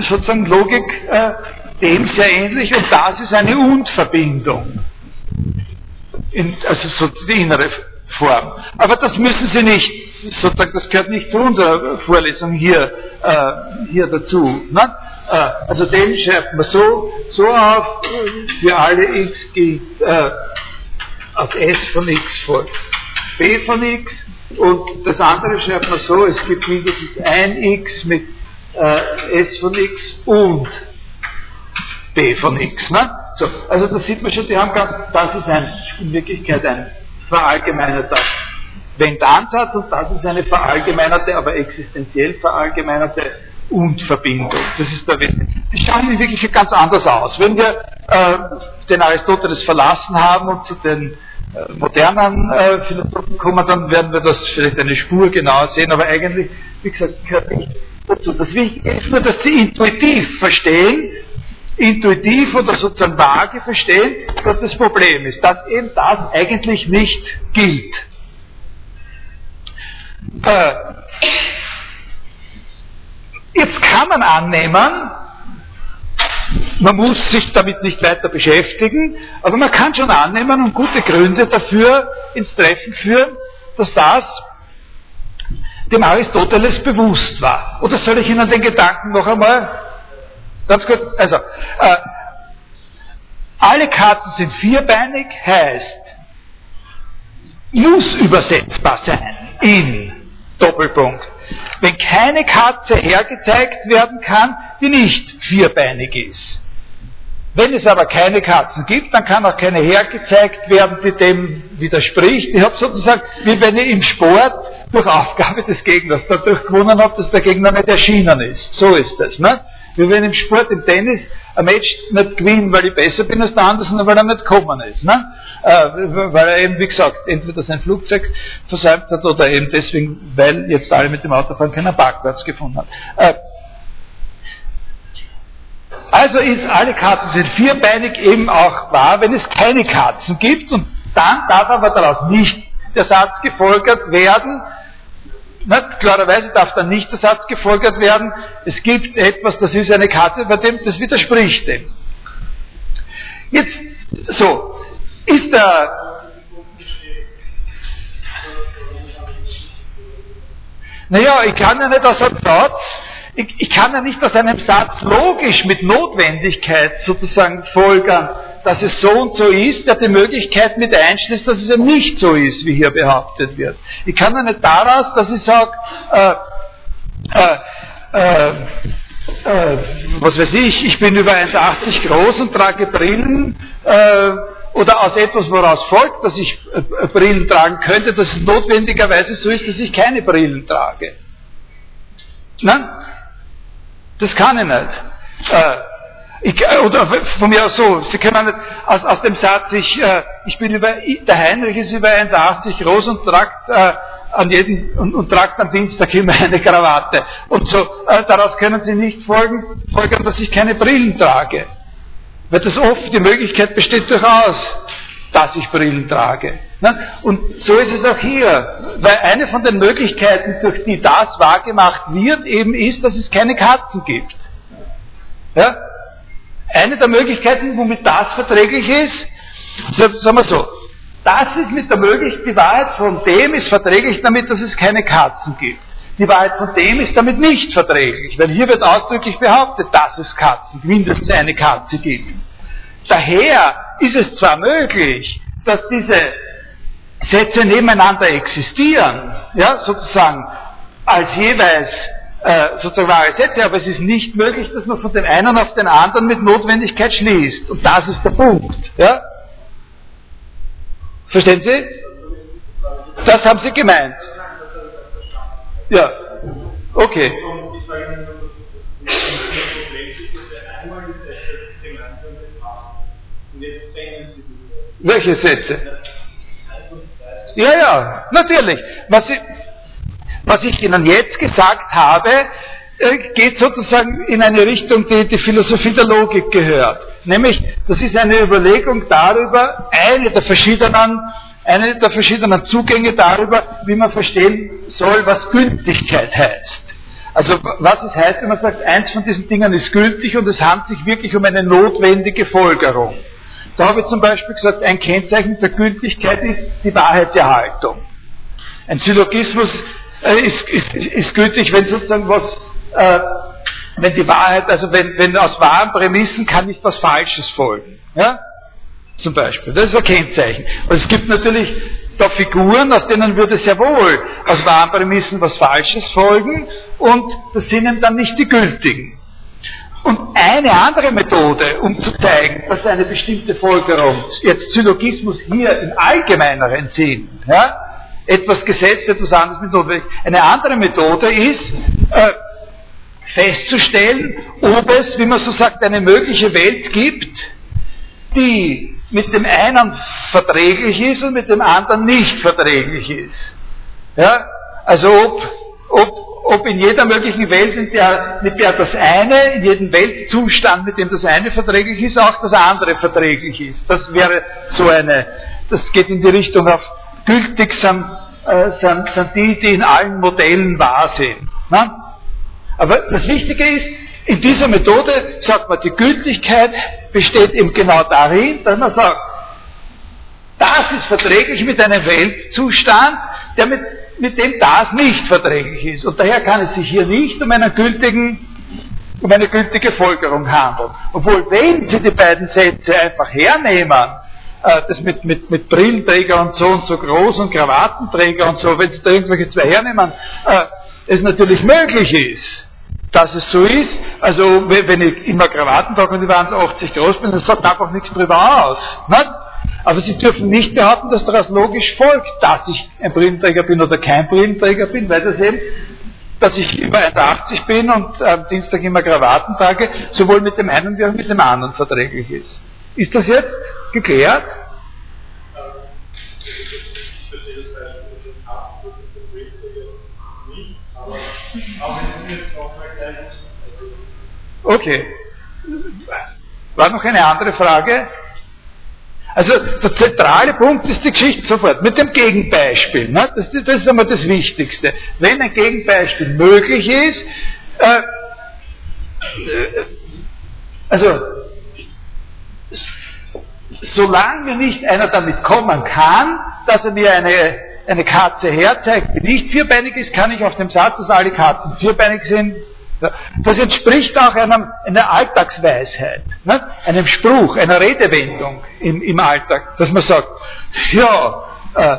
sozusagen Logik äh, dem sehr ähnlich und das ist eine Und-Verbindung. also so die innere Form. Aber das müssen Sie nicht, sozusagen, das gehört nicht zu unserer Vorlesung hier, äh, hier dazu. Ne? Äh, also den schreibt man so, so auf, für alle x gilt äh, auf S von x folgt B von x und das andere schreibt man so, es gibt mindestens ein x mit äh, S von x und B von x. Ne? So, also da sieht man schon, die haben ganz, das ist ein, in Wirklichkeit ein verallgemeinerter Wenn-Ansatz und das ist eine verallgemeinerte, aber existenziell verallgemeinerte Und-Verbindung. Das ist der Wesentliche. Die schauen in Wirklichkeit ganz anders aus. Wenn wir äh, den Aristoteles verlassen haben und zu den äh, modernen äh, Philosophen kommen, dann werden wir das vielleicht eine Spur genauer sehen, aber eigentlich, wie gesagt, gehört nicht dazu. Das Wichtige ist nur, dass Sie intuitiv verstehen, intuitiv oder sozusagen vage verstehen, dass das Problem ist, dass eben das eigentlich nicht gilt. Äh, jetzt kann man annehmen, man muss sich damit nicht weiter beschäftigen, aber man kann schon annehmen und gute Gründe dafür ins Treffen führen, dass das dem Aristoteles bewusst war. Oder soll ich Ihnen den Gedanken noch einmal Ganz kurz, also, äh, alle Katzen sind vierbeinig, heißt, muss übersetzbar sein in Doppelpunkt. Wenn keine Katze hergezeigt werden kann, die nicht vierbeinig ist. Wenn es aber keine Katzen gibt, dann kann auch keine hergezeigt werden, die dem widerspricht. Ich habe sozusagen, wie wenn ich im Sport durch Aufgabe des Gegners dadurch gewonnen habe, dass der Gegner nicht erschienen ist. So ist es. Ne? Wie wenn im Sport, im Tennis, ein Match nicht gewinnen, weil ich besser bin als der andere, sondern weil er nicht gekommen ist. Ne? Äh, weil er eben, wie gesagt, entweder sein Flugzeug versäumt hat oder eben deswegen, weil jetzt alle mit dem Auto fahren keinen Parkplatz gefunden haben. Äh, also ist, alle Katzen sind vierbeinig eben auch wahr, wenn es keine Katzen gibt und dann darf aber daraus nicht der Satz gefolgert werden, nicht, klarerweise darf dann nicht der Satz gefolgert werden, es gibt etwas, das ist eine Katze, bei dem das widerspricht dem. Jetzt, so, ist der, naja, ich kann ja nicht aus einem Satz, ich, ich kann ja nicht aus einem Satz logisch mit Notwendigkeit sozusagen folgern, dass es so und so ist, der die Möglichkeit mit einschließt, dass es eben nicht so ist, wie hier behauptet wird. Ich kann ja nicht daraus, dass ich sage, äh, äh, äh, äh, was weiß ich, ich bin über 1,80 groß und trage Brillen, äh, oder aus etwas, woraus folgt, dass ich äh, Brillen tragen könnte, dass es notwendigerweise so ist, dass ich keine Brillen trage. Nein, das kann ich nicht. Ich, äh, oder von mir aus so, Sie können nicht aus, aus dem Satz, ich, äh, ich bin über, der Heinrich ist über 1,80 groß und tragt äh, an jeden, und, und tragt am Dienstag immer eine Krawatte. Und so, äh, daraus können Sie nicht folgen, folgern, dass ich keine Brillen trage. Weil das oft, die Möglichkeit besteht durchaus, dass ich Brillen trage. Ne? Und so ist es auch hier, weil eine von den Möglichkeiten, durch die das wahrgemacht wird, eben ist, dass es keine Katzen gibt. Ja? Eine der Möglichkeiten, womit das verträglich ist, sagen wir so, das ist mit der Möglichkeit, die Wahrheit von dem ist verträglich damit, dass es keine Katzen gibt. Die Wahrheit von dem ist damit nicht verträglich, weil hier wird ausdrücklich behauptet, dass es Katzen, mindestens eine Katze gibt. Daher ist es zwar möglich, dass diese Sätze nebeneinander existieren, ja, sozusagen als jeweils äh, sozusagen wahre Sätze, aber es ist nicht möglich, dass man von dem einen auf den anderen mit Notwendigkeit schließt. Und das ist der Punkt. Ja? Verstehen Sie? Das haben Sie gemeint. Ja. Okay. Welche Sätze? Ja, ja, natürlich. Was ich, was ich Ihnen jetzt gesagt habe, äh, geht sozusagen in eine Richtung, die die Philosophie der Logik gehört. Nämlich, das ist eine Überlegung darüber, eine der verschiedenen, eine der verschiedenen Zugänge darüber, wie man verstehen soll, was Gültigkeit heißt. Also was es heißt, wenn man sagt, eins von diesen Dingen ist gültig und es handelt sich wirklich um eine notwendige Folgerung. Da habe ich zum Beispiel gesagt, ein Kennzeichen der Gültigkeit ist die Wahrheitserhaltung. Ein Syllogismus ist, ist, ist gültig, wenn sozusagen was, äh, wenn die Wahrheit, also wenn, wenn aus wahren Prämissen kann nicht was Falsches folgen. Ja? Zum Beispiel. Das ist ein Kennzeichen. Und es gibt natürlich da Figuren, aus denen würde sehr wohl aus wahren Prämissen was Falsches folgen und das sind eben dann nicht die gültigen. Und eine andere Methode, um zu zeigen, dass eine bestimmte Folgerung, jetzt Syllogismus hier im allgemeineren Sinn, ja, etwas gesetzt, etwas anderes mit notwendig. Eine andere Methode ist, äh, festzustellen, ob es, wie man so sagt, eine mögliche Welt gibt, die mit dem einen verträglich ist und mit dem anderen nicht verträglich ist. Ja? Also ob, ob ob in jeder möglichen Welt, in der, mit der das eine, in jedem Weltzustand, mit dem das eine verträglich ist, auch das andere verträglich ist. Das wäre so eine, das geht in die Richtung auf gültig sind, äh, sind, sind die, die in allen Modellen wahr sind. Ne? Aber das Wichtige ist, in dieser Methode sagt man, die Gültigkeit besteht eben genau darin, dass man sagt, das ist verträglich mit einem Weltzustand, der mit mit dem das nicht verträglich ist. Und daher kann es sich hier nicht um, einen gültigen, um eine gültige Folgerung handeln. Obwohl, wenn Sie die beiden Sätze einfach hernehmen, äh, das mit, mit, mit Brillenträger und so und so groß und Krawattenträger und so, wenn Sie da irgendwelche zwei hernehmen, äh, es natürlich möglich ist, dass es so ist. Also wenn ich immer Krawatten trage und ich war 80 groß bin, das sagt einfach nichts drüber aus. Nicht? Aber Sie dürfen nicht behaupten, dass daraus logisch folgt, dass ich ein Brillenträger bin oder kein Brillenträger bin, weil das eben dass ich über 1,80 bin und am Dienstag immer Krawatten trage, sowohl mit dem einen wie auch mit dem anderen verträglich ist. Ist das jetzt geklärt? Okay. War noch eine andere Frage? Also der zentrale Punkt ist die Geschichte sofort mit dem Gegenbeispiel. Ne? Das, das, ist einmal das Wichtigste. Wenn ein Gegenbeispiel möglich ist, äh, äh, also solange mir nicht einer damit kommen kann, dass er mir eine, eine Katze herzeigt, die nicht vierbeinig ist, kann ich auf dem Satz, dass alle Katzen vierbeinig sind, das entspricht auch einem, einer Alltagsweisheit, ne? einem Spruch, einer Redewendung im, im Alltag, dass man sagt, ja, äh,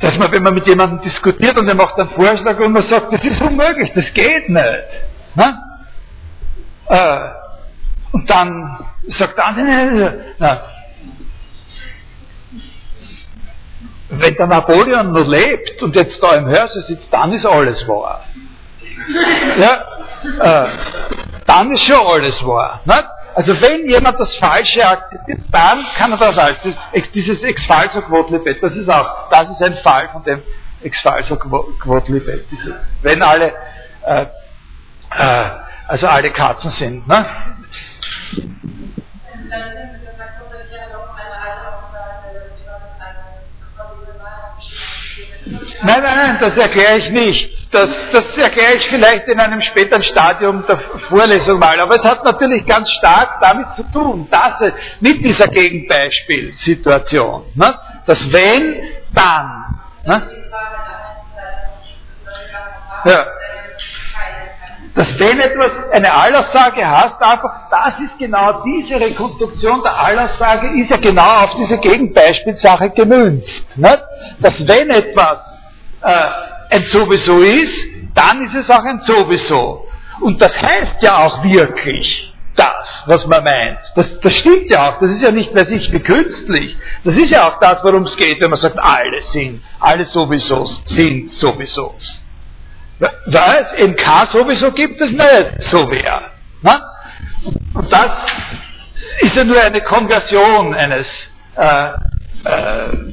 dass man, wenn man mit jemandem diskutiert und er macht einen Vorschlag und man sagt, das ist unmöglich, das geht nicht. Ne? Äh, und dann sagt der andere, wenn der Napoleon noch lebt und jetzt da im Hörsaal sitzt, dann ist alles wahr ja, äh, dann ist schon alles wahr. Nicht? Also wenn jemand das Falsche akzeptiert, dann kann er das als dieses Ex-Falso Quotlibet, das ist auch, das ist ein Fall von dem Ex-Falso Quotlibet. Wenn alle, äh, äh, also alle Katzen sind. Ne? Nein, nein, nein, das erkläre ich nicht. Das, das erkläre ich vielleicht in einem späteren Stadium der Vorlesung mal. Aber es hat natürlich ganz stark damit zu tun, dass es mit dieser Gegenbeispielsituation, ne, das wenn, dann. Ne, ja. Dass wenn etwas eine Allaussage hast, einfach, das ist genau diese Rekonstruktion der Allaussage, ist ja genau auf diese Gegenbeispielsache gemünzt. Ne? Dass wenn etwas äh, ein Sowieso ist, dann ist es auch ein Sowieso. Und das heißt ja auch wirklich das, was man meint. Das, das stimmt ja auch. Das ist ja nicht mehr sich wie künstlich. Das ist ja auch das, worum es geht, wenn man sagt, alle sind, alle Sowieso sind Sowiesos. Es eben kein Sowieso gibt, es nicht so wäre. Ne? Und das ist ja nur eine Konversion eines äh, äh,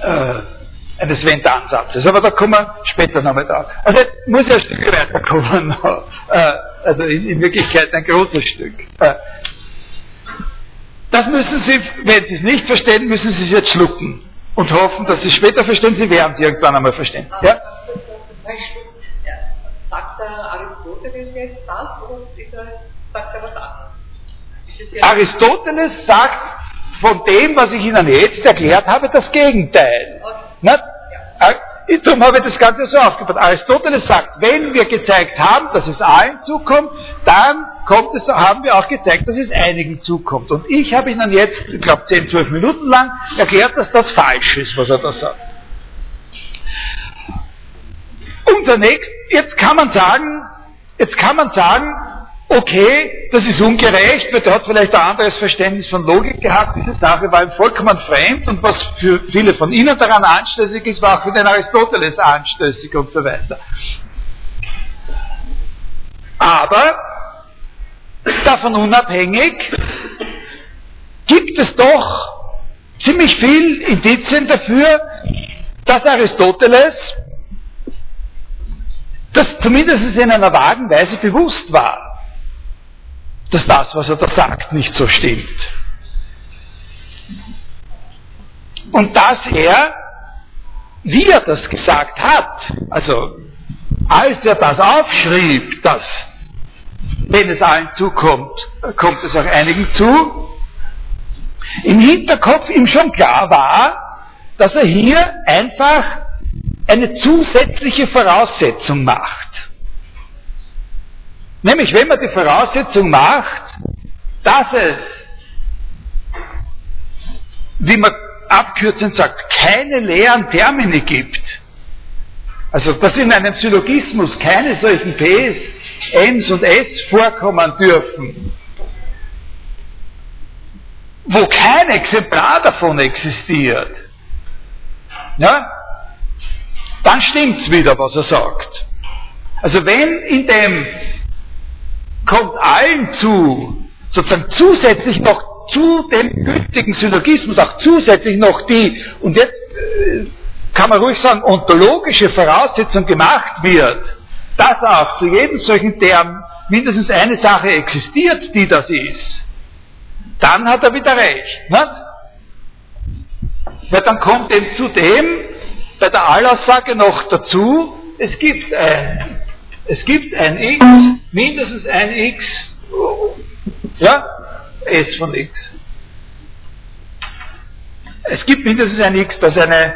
äh, eines Wendeansatzes. Aber da kommen wir später nochmal drauf. Also jetzt muss ich ein Stück weiterkommen. Äh, also in, in, Wirklichkeit ein großes Stück. Äh, das müssen Sie, wenn Sie es nicht verstehen, müssen Sie es jetzt schlucken und hoffen, dass Sie es später verstehen. Sie werden es irgendwann einmal verstehen. Ja? Sagt der Aristoteles jetzt das oder sagt er was anderes? Aristoteles sagt von dem, was ich Ihnen jetzt erklärt habe, das Gegenteil. Okay. Nicht? Äh, darum habe ich das Ganze so aufgebaut. Aristoteles sagt, wenn wir gezeigt haben, dass es allen zukommt, dann kommt es, haben wir auch gezeigt, dass es einigen zukommt. Und ich habe Ihnen jetzt, ich glaube 10, 12 Minuten lang, erklärt, dass das falsch ist, was er da sagt. Und zunächst, jetzt kann man sagen, jetzt kann man sagen, okay, das ist ungerecht, weil der hat vielleicht ein anderes Verständnis von Logik gehabt, diese Sache war ihm vollkommen fremd und was für viele von Ihnen daran anstößig ist, war auch für den Aristoteles anstößig und so weiter. Aber davon unabhängig gibt es doch ziemlich viel Indizien dafür, dass Aristoteles das zumindest in einer vagen Weise bewusst war dass das, was er da sagt, nicht so stimmt. Und dass er, wie er das gesagt hat, also als er das aufschrieb, dass wenn es allen zukommt, kommt es auch einigen zu, im Hinterkopf ihm schon klar war, dass er hier einfach eine zusätzliche Voraussetzung macht. Nämlich, wenn man die Voraussetzung macht, dass es, wie man abkürzend sagt, keine leeren Termine gibt, also dass in einem Syllogismus keine solchen Ps, Ms und S vorkommen dürfen, wo kein Exemplar davon existiert, ja, dann stimmt's wieder, was er sagt. Also wenn in dem kommt allen zu, sozusagen zusätzlich noch zu dem gültigen Syllogismus auch zusätzlich noch die, und jetzt äh, kann man ruhig sagen, ontologische Voraussetzung gemacht wird, dass auch zu jedem solchen Term mindestens eine Sache existiert, die das ist, dann hat er wieder recht. Nicht? Weil dann kommt eben zudem bei der Allaussage noch dazu, es gibt ein, es gibt ein x, mindestens ein x, ja, s von x. Es gibt mindestens ein x, das eine,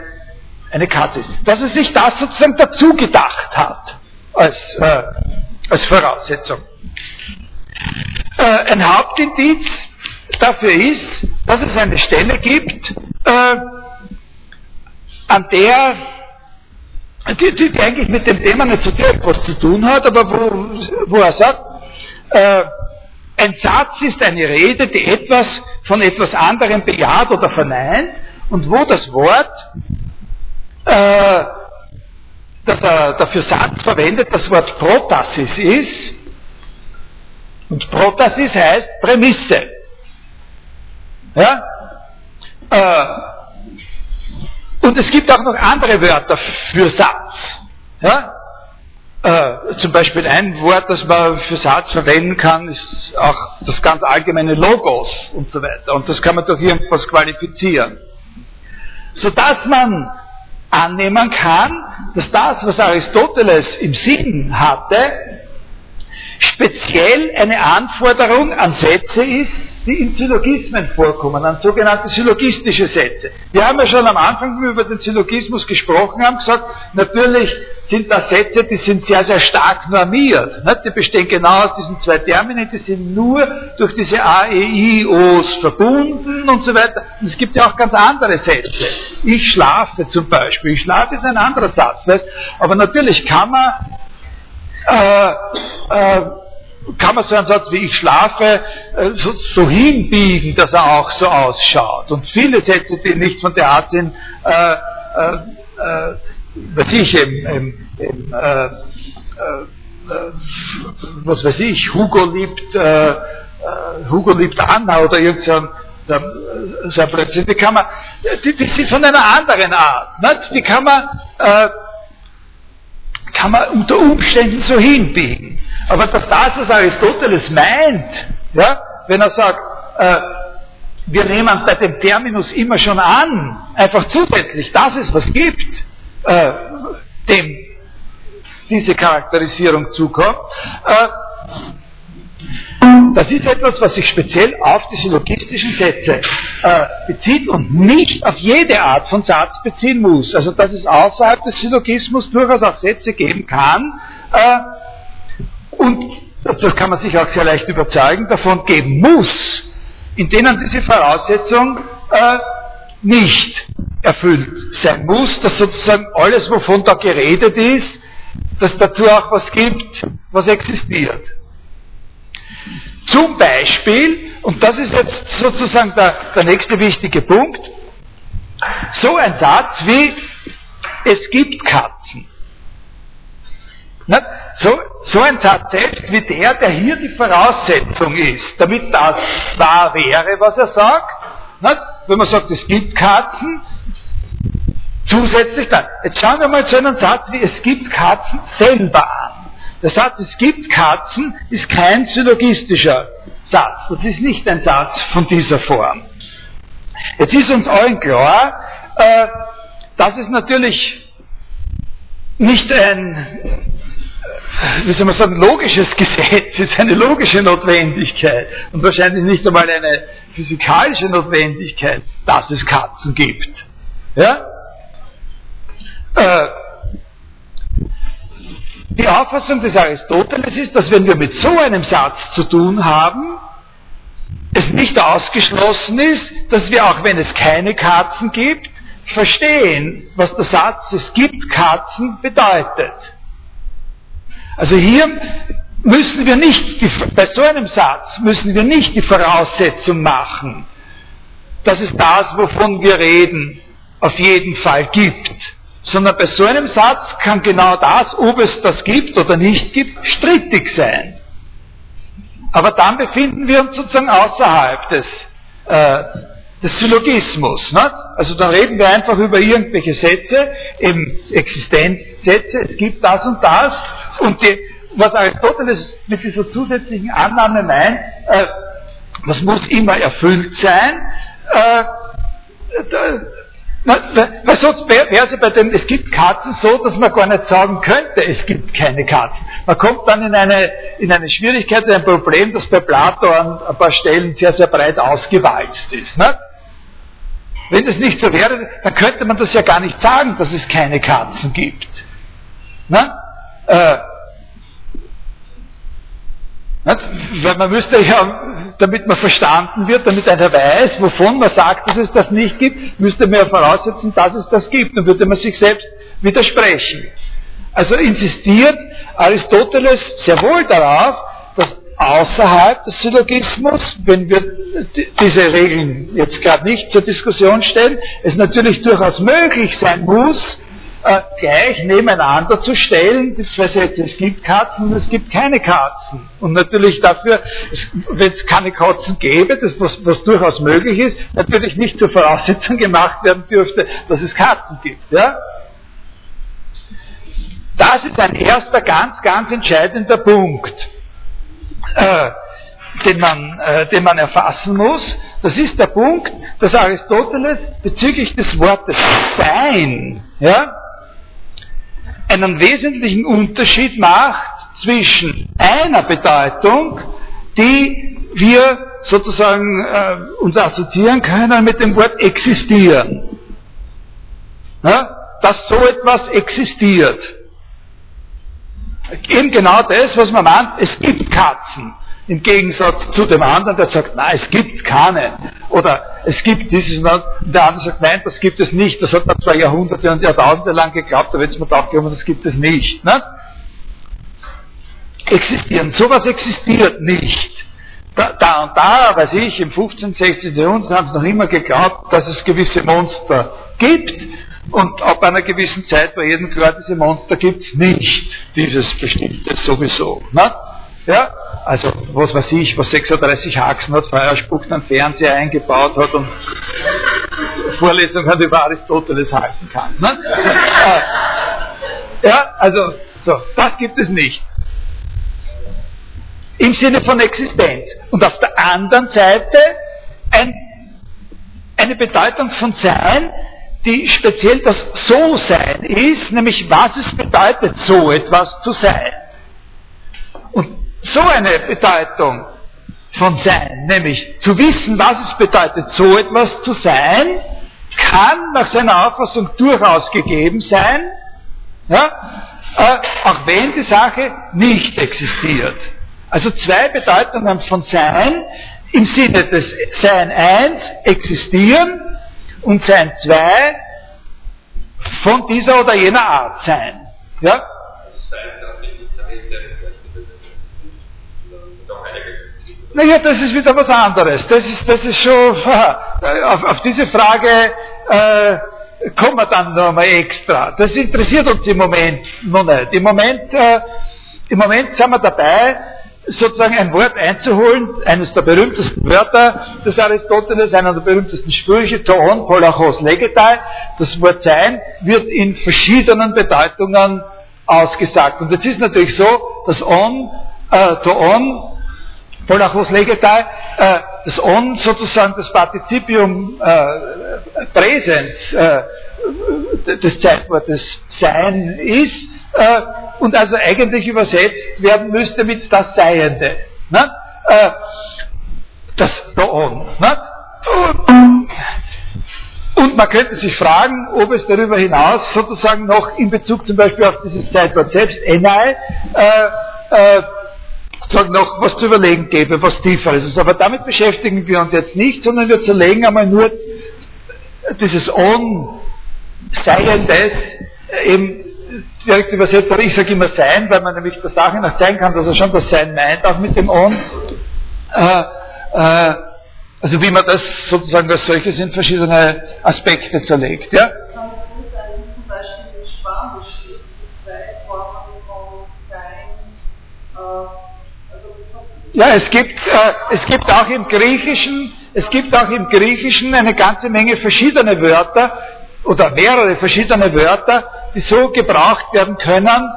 eine Katze ist. Dass er sich das sozusagen dazu gedacht hat, als, äh, als Voraussetzung. Äh, ein Hauptindiz dafür ist, dass es eine Stelle gibt, äh, an der, die, die, eigentlich mit dem Thema nicht so direkt was zu tun hat, aber wo, wo er sagt, äh, ein Satz ist eine Rede, die etwas von etwas anderem bejaht oder verneint und wo das Wort, äh, das er dafür Satz verwendet, das Wort Protasis ist. Und Protasis heißt Prämisse. Ja? Äh, und es gibt auch noch andere Wörter für Satz. Ja? Äh, zum Beispiel ein Wort, das man für Satz verwenden kann, ist auch das ganz allgemeine Logos und so weiter. Und das kann man durch irgendwas qualifizieren. Sodass man annehmen kann, dass das, was Aristoteles im Sinn hatte, speziell eine Anforderung an Sätze ist, die in Syllogismen vorkommen, an sogenannte syllogistische Sätze. Wir haben ja schon am Anfang, über den Syllogismus gesprochen haben, gesagt, natürlich sind das Sätze, die sind sehr, sehr stark normiert. Die bestehen genau aus diesen zwei Terminen, die sind nur durch diese A, E, I, O's verbunden und so weiter. Und es gibt ja auch ganz andere Sätze. Ich schlafe zum Beispiel. Ich schlafe ist ein anderer Satz. Aber natürlich kann man äh, äh, kann man so einen Satz wie ich schlafe äh, so, so, hinbiegen, dass er auch so ausschaut. Und viele Sätze, die nicht von der Art sind, äh, äh, äh weiß ich, im, im, im äh, äh, was weiß ich, Hugo liebt, Hugo liebt Anna oder irgend so so ein Blödsinn, die kann man, die, die sind von einer anderen Art, nicht? die kann man, kann man unter Umständen so hinbiegen. Aber dass das, was Aristoteles meint, ja, wenn er sagt, äh, wir nehmen bei dem Terminus immer schon an, einfach zusätzlich, dass es was gibt, äh, dem diese Charakterisierung zukommt, äh, das ist etwas, was sich speziell auf die syllogistischen Sätze äh, bezieht und nicht auf jede Art von Satz beziehen muss. Also dass es außerhalb des Syllogismus durchaus auch Sätze geben kann äh, und das kann man sich auch sehr leicht überzeugen, davon geben muss, in denen diese Voraussetzung äh, nicht erfüllt sein muss, dass sozusagen alles, wovon da geredet ist, dass dazu auch was gibt, was existiert. Zum Beispiel, und das ist jetzt sozusagen der, der nächste wichtige Punkt, so ein Satz wie, es gibt Katzen. So, so ein Satz selbst wie der, der hier die Voraussetzung ist, damit das wahr wäre, was er sagt. Wenn man sagt, es gibt Katzen, zusätzlich dann. Jetzt schauen wir mal so einen Satz wie, es gibt Katzen selber an. Der Satz, es gibt Katzen, ist kein syllogistischer Satz. Das ist nicht ein Satz von dieser Form. Jetzt ist uns allen klar, äh, dass es natürlich nicht ein, wie soll man sagen, logisches Gesetz ist, eine logische Notwendigkeit und wahrscheinlich nicht einmal eine physikalische Notwendigkeit, dass es Katzen gibt. Ja? Äh, die Auffassung des Aristoteles ist, dass wenn wir mit so einem Satz zu tun haben, es nicht ausgeschlossen ist, dass wir, auch wenn es keine Katzen gibt, verstehen, was der Satz es gibt Katzen bedeutet. Also hier müssen wir nicht, die, bei so einem Satz müssen wir nicht die Voraussetzung machen, dass es das, wovon wir reden, auf jeden Fall gibt sondern bei so einem Satz kann genau das, ob es das gibt oder nicht gibt, strittig sein. Aber dann befinden wir uns sozusagen außerhalb des, äh, des Syllogismus. Ne? Also dann reden wir einfach über irgendwelche Sätze, eben Existenzsätze, es gibt das und das, und die, was Aristoteles mit dieser zusätzlichen Annahme meint, äh, das muss immer erfüllt sein, äh, weil sonst wäre es bei dem, es gibt Katzen so, dass man gar nicht sagen könnte, es gibt keine Katzen. Man kommt dann in eine, in eine Schwierigkeit, ein Problem, das bei Plato an ein paar Stellen sehr, sehr breit ausgewalzt ist. Ne? Wenn das nicht so wäre, dann könnte man das ja gar nicht sagen, dass es keine Katzen gibt. Ne? Äh, weil man müsste ja, damit man verstanden wird, damit einer weiß, wovon man sagt, dass es das nicht gibt, müsste man ja voraussetzen, dass es das gibt. Dann würde man sich selbst widersprechen. Also insistiert Aristoteles sehr wohl darauf, dass außerhalb des Syllogismus, wenn wir diese Regeln jetzt gerade nicht zur Diskussion stellen, es natürlich durchaus möglich sein muss, äh, gleich nebeneinander zu stellen, zwei Sätze. Es gibt Katzen und es gibt keine Katzen. Und natürlich dafür, wenn es keine Katzen gäbe, das, was, was durchaus möglich ist, natürlich nicht zur Voraussetzung gemacht werden dürfte, dass es Katzen gibt. Ja? Das ist ein erster ganz, ganz entscheidender Punkt, äh, den, man, äh, den man erfassen muss. Das ist der Punkt, dass Aristoteles bezüglich des Wortes Sein, ja, einen wesentlichen Unterschied macht zwischen einer Bedeutung, die wir sozusagen äh, uns assoziieren können mit dem Wort existieren. Ja? Dass so etwas existiert. Eben genau das, was man meint, es gibt Katzen. Im Gegensatz zu dem anderen, der sagt, nein, es gibt keine. Oder es gibt dieses und der andere sagt, nein, das gibt es nicht. Das hat man zwar Jahrhunderte und Jahrtausende lang geglaubt, aber jetzt man drauf gekommen, das gibt es nicht. Ne? Existieren. Sowas existiert nicht. Da, da, und da, weiß ich, im 15., 16. Jahrhundert haben sie noch immer geglaubt, dass es gewisse Monster gibt. Und ab einer gewissen Zeit war jedem klar, diese Monster gibt es nicht. Dieses bestimmte sowieso. Ne? Ja? Also, was weiß ich, was 36 Haxen hat, Feuer spuckt, einen Fernseher eingebaut hat und Vorlesungen über Aristoteles halten kann. Ne? Ja, also, so, das gibt es nicht. Im Sinne von Existenz. Und auf der anderen Seite ein, eine Bedeutung von Sein, die speziell das So-Sein ist, nämlich was es bedeutet, so etwas zu sein. So eine Bedeutung von Sein, nämlich zu wissen, was es bedeutet, so etwas zu sein, kann nach seiner Auffassung durchaus gegeben sein, ja, äh, auch wenn die Sache nicht existiert. Also zwei Bedeutungen von Sein im Sinne des Sein 1 existieren und Sein 2 von dieser oder jener Art sein. Ja? Naja, das ist wieder was anderes. Das ist, das ist schon, auf, auf diese Frage äh, kommen wir dann nochmal extra. Das interessiert uns im Moment noch nicht. Im Moment, äh, im Moment sind wir dabei, sozusagen ein Wort einzuholen, eines der berühmtesten Wörter des Aristoteles, einer der berühmtesten Sprüche, Toon, Polachos, Legetai. Das Wort Sein wird in verschiedenen Bedeutungen ausgesagt. Und jetzt ist natürlich so, dass On, äh, Toon, Polachos Legetai, äh, das On sozusagen das Partizipium äh, Präsens äh, des Zeitwortes Sein ist äh, und also eigentlich übersetzt werden müsste mit das Seiende. Ne? Das On. Ne? Und man könnte sich fragen, ob es darüber hinaus sozusagen noch in Bezug zum Beispiel auf dieses Zeitwort selbst, Enai, sozusagen noch was zu überlegen gäbe, was tieferes ist. Aber damit beschäftigen wir uns jetzt nicht, sondern wir zerlegen einmal nur dieses On, Seiendes, eben direkt übersetzt, aber ich sage immer Sein, weil man nämlich der Sache nach zeigen kann, dass er schon das Sein meint, auch mit dem On. Äh, äh, also wie man das sozusagen als solches in verschiedene Aspekte zerlegt. Ja? Ja, es gibt, äh, es gibt auch im Griechischen, es gibt auch im Griechischen eine ganze Menge verschiedene Wörter oder mehrere verschiedene Wörter, die so gebraucht werden können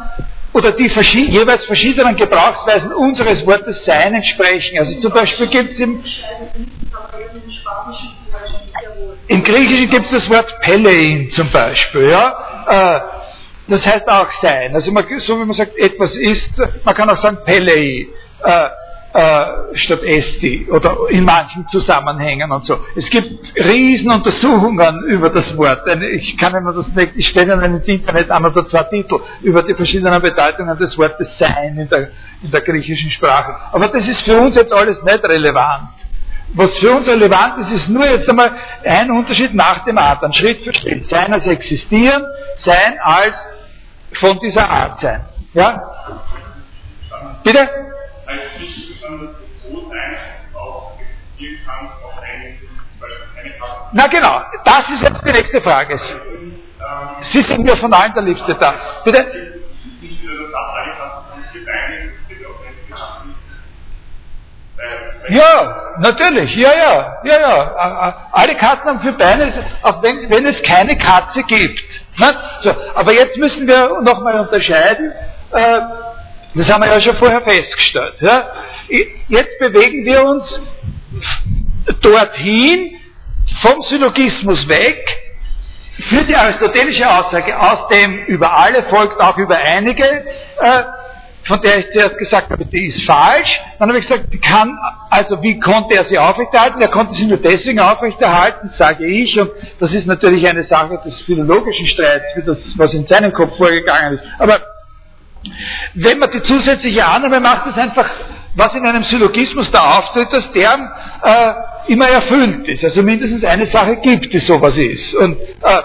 oder die verschi jeweils verschiedenen Gebrauchsweisen unseres Wortes Sein entsprechen. Also zum Beispiel gibt es im, im Griechischen gibt es das Wort Pelein zum Beispiel. Ja? Äh, das heißt auch Sein. Also man, so wie man sagt, etwas ist, man kann auch sagen Pelei. Äh, äh, statt Esti oder in manchen Zusammenhängen und so. Es gibt Riesenuntersuchungen über das Wort. Ich kann Ihnen das nicht, ich stelle Ihnen ins Internet an oder zwei Titel über die verschiedenen Bedeutungen des Wortes Sein in der, in der griechischen Sprache. Aber das ist für uns jetzt alles nicht relevant. Was für uns relevant ist, ist nur jetzt einmal ein Unterschied nach dem anderen, Schritt für Schritt. Sein als existieren, sein als von dieser Art sein. Ja? Bitte? So sein, auch existieren kann, auch eine, eine Na genau, das ist jetzt die nächste Frage. Sie sind mir von allen der Liebste da. Bitte? Ja, natürlich, ja, ja, ja, ja. Alle Katzen haben vier Beine, auch wenn, wenn es keine Katze gibt. Ne? So, aber jetzt müssen wir nochmal unterscheiden. Äh, das haben wir ja schon vorher festgestellt. Ja? Jetzt bewegen wir uns dorthin, vom Syllogismus weg, für die aristotelische Aussage, aus dem über alle folgt auch über einige, äh, von der ich zuerst gesagt habe, die ist falsch. Dann habe ich gesagt, die kann, also wie konnte er sie aufrechterhalten? Er konnte sie nur deswegen aufrechterhalten, sage ich, und das ist natürlich eine Sache des philologischen Streits, das, was in seinem Kopf vorgegangen ist. Aber wenn man die zusätzliche Annahme macht, ist einfach, was in einem Syllogismus da auftritt, dass der äh, immer erfüllt ist. Also mindestens eine Sache gibt, die sowas ist. Und äh,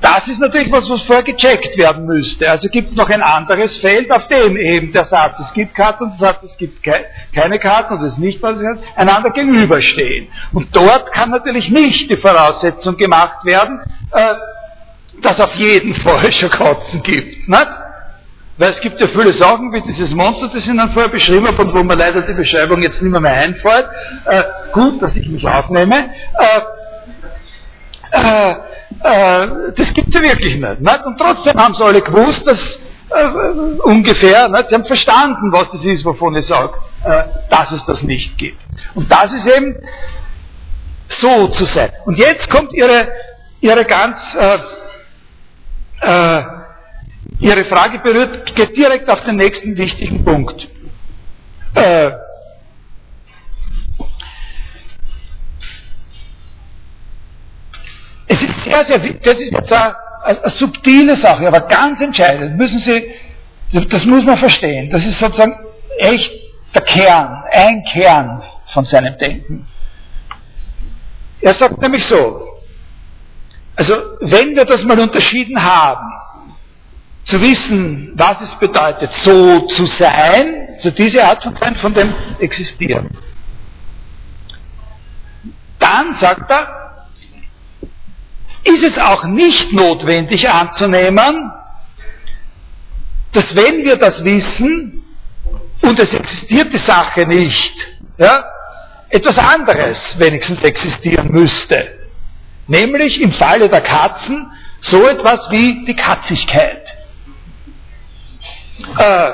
das ist natürlich was, was vorher gecheckt werden müsste. Also gibt es noch ein anderes Feld, auf dem eben der Satz, es gibt Karten und der Satz, es gibt ke keine Karten und es nicht, was es heißt, einander gegenüberstehen. Und dort kann natürlich nicht die Voraussetzung gemacht werden, äh, dass auf jeden Fall schon Kotzen gibt. Nicht? Weil es gibt ja viele Sachen wie dieses Monster, das ich Ihnen vorher beschrieben habe und wo mir leider die Beschreibung jetzt nicht mehr, mehr einfällt. Äh, gut, dass ich mich aufnehme. Äh, äh, äh, das gibt es ja wirklich nicht, nicht. Und trotzdem haben sie alle gewusst, dass äh, ungefähr, nicht? sie haben verstanden, was das ist, wovon ich sage, äh, dass es das nicht gibt. Und das ist eben so zu sein. Und jetzt kommt ihre, ihre ganz äh, Ihre Frage berührt, geht direkt auf den nächsten wichtigen Punkt. Äh, es ist sehr, sehr das ist jetzt eine, eine, subtile Sache, aber ganz entscheidend. Müssen Sie, das muss man verstehen. Das ist sozusagen echt der Kern, ein Kern von seinem Denken. Er sagt nämlich so, also wenn wir das mal unterschieden haben, zu wissen, was es bedeutet, so zu sein, so diese Art von Sein, von dem Existieren. Dann, sagt er, ist es auch nicht notwendig anzunehmen, dass wenn wir das wissen und es existiert die Sache nicht, ja, etwas anderes wenigstens existieren müsste. Nämlich im Falle der Katzen so etwas wie die Katzigkeit. Äh,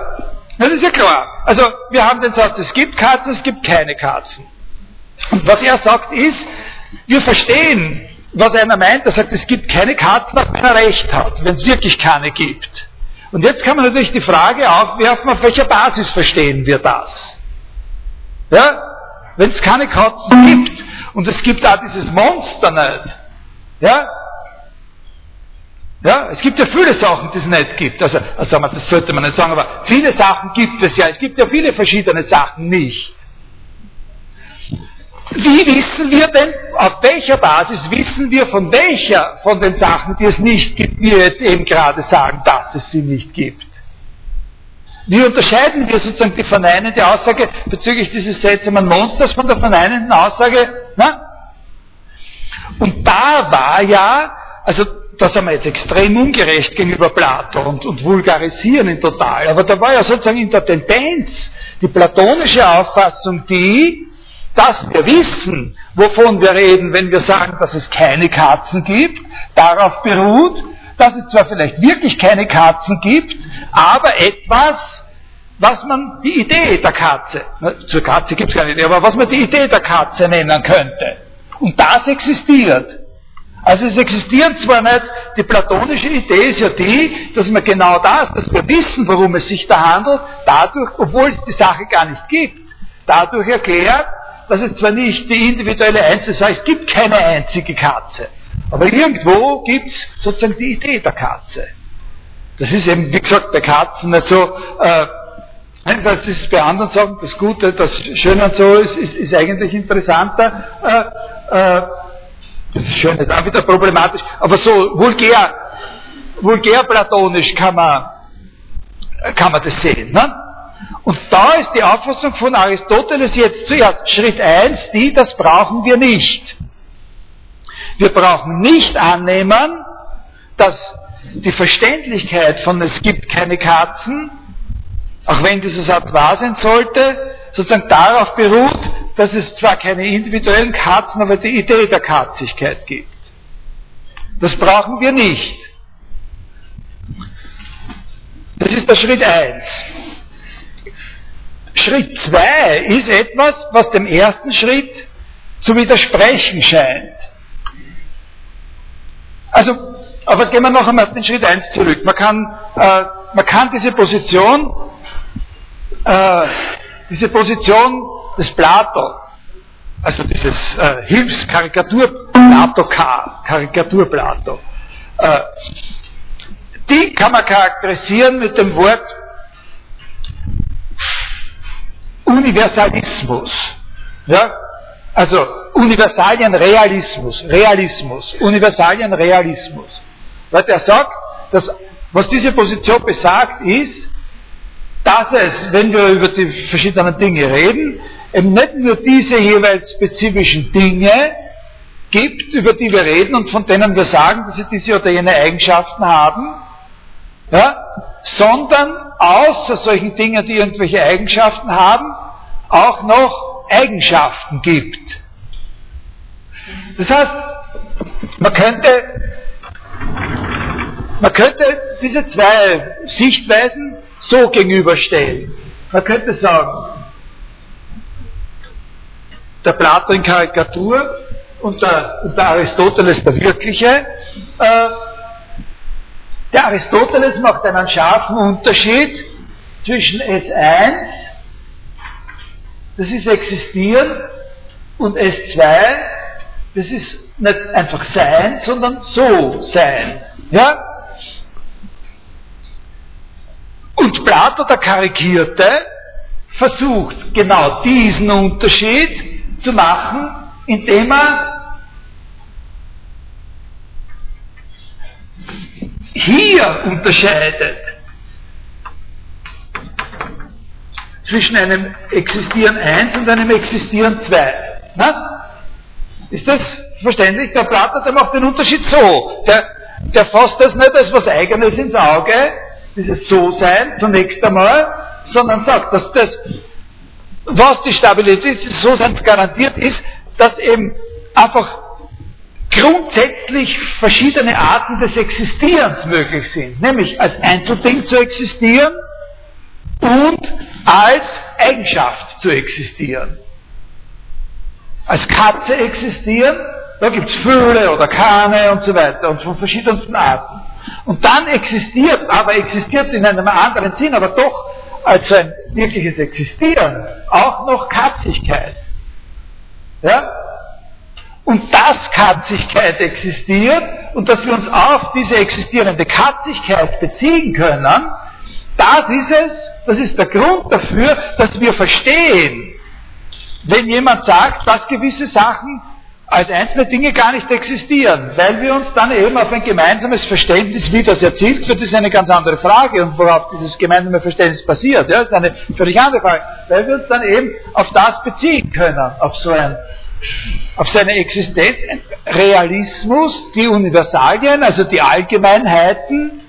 das ist ja klar. Also wir haben den Satz, es gibt Katzen, es gibt keine Katzen. Und was er sagt ist, wir verstehen, was einer meint. Er sagt, es gibt keine Katzen, auch wenn er recht hat, wenn es wirklich keine gibt. Und jetzt kann man natürlich die Frage aufwerfen, auf welcher Basis verstehen wir das? Ja? Wenn es keine Katzen gibt und es gibt auch dieses Monster nicht, ja? Ja, es gibt ja viele Sachen, die es nicht gibt. Also, also das sollte man nicht sagen, aber viele Sachen gibt es ja. Es gibt ja viele verschiedene Sachen nicht. Wie wissen wir denn, auf welcher Basis wissen wir von welcher von den Sachen, die es nicht gibt, wir jetzt eben gerade sagen, dass es sie nicht gibt? Wie unterscheiden wir sozusagen die verneinende Aussage bezüglich dieses seltsamen Monsters von der verneinenden Aussage? Na? Und da war ja, also da sind wir jetzt extrem ungerecht gegenüber Plato und, und vulgarisieren ihn total. Aber da war ja sozusagen in der Tendenz die platonische Auffassung die, dass wir wissen, wovon wir reden, wenn wir sagen, dass es keine Katzen gibt, darauf beruht, dass es zwar vielleicht wirklich keine Katzen gibt, aber etwas, was man die Idee der Katze, zur Katze gibt es keine Idee, aber was man die Idee der Katze nennen könnte. Und das existiert. Also es existiert zwar nicht, die platonische Idee ist ja die, dass man genau das, dass wir wissen, worum es sich da handelt, dadurch, obwohl es die Sache gar nicht gibt, dadurch erklärt, dass es zwar nicht die individuelle Einzelne sei, es gibt keine einzige Katze, aber irgendwo gibt es sozusagen die Idee der Katze. Das ist eben, wie gesagt, bei Katzen nicht so, äh, das ist bei anderen Sachen das Gute, das Schöne und so ist, ist, ist eigentlich interessanter. Äh, äh, das ist schön, ist auch wieder problematisch, aber so vulgär, vulgär platonisch kann man, kann man das sehen. Ne? Und da ist die Auffassung von Aristoteles jetzt zuerst Schritt 1, die, das brauchen wir nicht. Wir brauchen nicht annehmen, dass die Verständlichkeit von es gibt keine Katzen, auch wenn dieser Satz wahr sein sollte, sozusagen darauf beruht, dass es zwar keine individuellen Katzen, aber die Idee der Katzigkeit gibt. Das brauchen wir nicht. Das ist der Schritt 1. Schritt 2 ist etwas, was dem ersten Schritt zu widersprechen scheint. Also, aber gehen wir noch einmal auf den Schritt 1 zurück. Man kann, äh, man kann diese Position, äh, diese Position des Plato, also dieses äh, Hilfskarikatur Plato K, Karikatur Plato, äh, die kann man charakterisieren mit dem Wort Universalismus. Ja? Also Universalienrealismus, Realismus, Universalienrealismus. Weil er sagt, dass was diese Position besagt, ist, dass es, wenn wir über die verschiedenen Dinge reden, eben nicht nur diese jeweils spezifischen Dinge gibt, über die wir reden und von denen wir sagen, dass sie diese oder jene Eigenschaften haben, ja, sondern außer solchen Dingen, die irgendwelche Eigenschaften haben, auch noch Eigenschaften gibt. Das heißt, man könnte, man könnte diese zwei Sichtweisen so gegenüberstellen. Man könnte sagen, der Plato in Karikatur und der, und der Aristoteles der Wirkliche. Äh, der Aristoteles macht einen scharfen Unterschied zwischen S1, das ist Existieren, und S2, das ist nicht einfach Sein, sondern So Sein. Ja? Und Plato, der Karikierte, versucht genau diesen Unterschied zu machen, indem er hier unterscheidet zwischen einem Existieren 1 und einem Existieren 2. Na? Ist das verständlich? Der Plato, der macht den Unterschied so. Der, der fasst das nicht als was Eigenes ins Auge, dieses So-Sein zunächst einmal, sondern sagt, dass das, was die Stabilität So-Seins garantiert, ist, dass eben einfach grundsätzlich verschiedene Arten des Existierens möglich sind. Nämlich als Einzelding zu existieren und als Eigenschaft zu existieren. Als Katze existieren, da gibt es Vögel oder Kahne und so weiter und von verschiedensten Arten. Und dann existiert, aber existiert in einem anderen Sinn, aber doch als ein wirkliches Existieren, auch noch Katzigkeit. Ja? Und dass Katzigkeit existiert und dass wir uns auf diese existierende Katzigkeit beziehen können, das ist es, das ist der Grund dafür, dass wir verstehen, wenn jemand sagt, dass gewisse Sachen als einzelne Dinge gar nicht existieren, weil wir uns dann eben auf ein gemeinsames Verständnis, wie das erzielt wird, ist eine ganz andere Frage und worauf dieses gemeinsame Verständnis basiert, ja, ist eine völlig andere Frage, weil wir uns dann eben auf das beziehen können, auf so ein, auf seine Existenz, Realismus, die Universalien, also die Allgemeinheiten,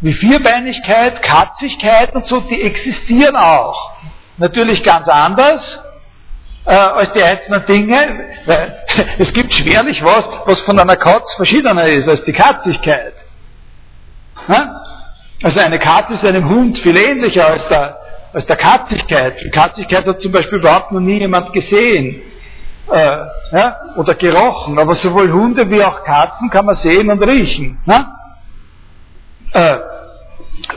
wie Vierbeinigkeit, Katzigkeit und so, die existieren auch. natürlich ganz anders äh, als die einzelnen Dinge. Es gibt schwerlich was, was von einer Katz verschiedener ist als die Katzigkeit. Also eine Katze ist einem Hund viel ähnlicher als der, als der Katzigkeit. Die Katzigkeit hat zum Beispiel überhaupt noch nie jemand gesehen äh, ja, oder gerochen, aber sowohl Hunde wie auch Katzen kann man sehen und riechen. Äh,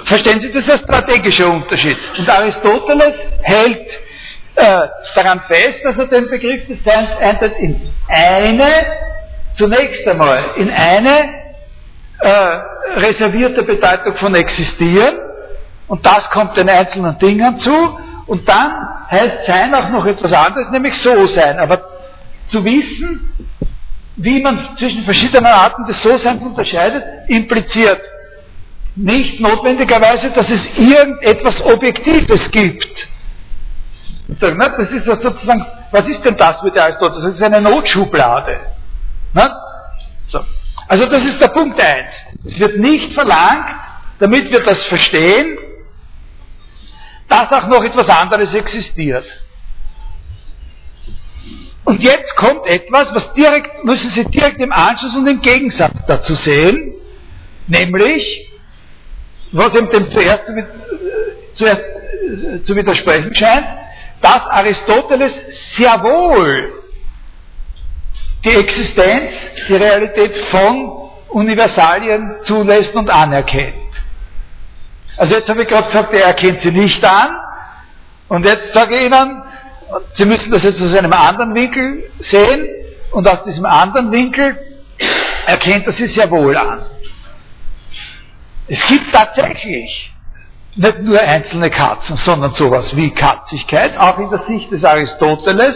verstehen Sie, das ist ein strategischer Unterschied. Und Aristoteles hält äh, daran fest, dass er den Begriff des Seins einteilt in eine, zunächst einmal, in eine äh, reservierte Bedeutung von existieren und das kommt den einzelnen Dingen zu und dann heißt Sein auch noch etwas anderes, nämlich so sein. Aber zu wissen, wie man zwischen verschiedenen Arten des So-Seins unterscheidet, impliziert nicht notwendigerweise, dass es irgendetwas Objektives gibt. Das ist sozusagen, was ist denn das mit der Aristoteles? Das ist eine Notschublade. So. Also das ist der Punkt 1. Es wird nicht verlangt, damit wir das verstehen, dass auch noch etwas anderes existiert. Und jetzt kommt etwas, was direkt, müssen Sie direkt im Anschluss und im Gegensatz dazu sehen, nämlich, was eben dem zuerst, zuerst zu widersprechen scheint, dass Aristoteles sehr wohl die Existenz, die Realität von Universalien zulässt und anerkennt. Also jetzt habe ich gerade gesagt, er erkennt sie nicht an. Und jetzt sage ich Ihnen, Sie müssen das jetzt aus einem anderen Winkel sehen. Und aus diesem anderen Winkel erkennt er sie sehr wohl an. Es gibt tatsächlich nicht nur einzelne Katzen, sondern sowas wie Katzigkeit, auch in der Sicht des Aristoteles.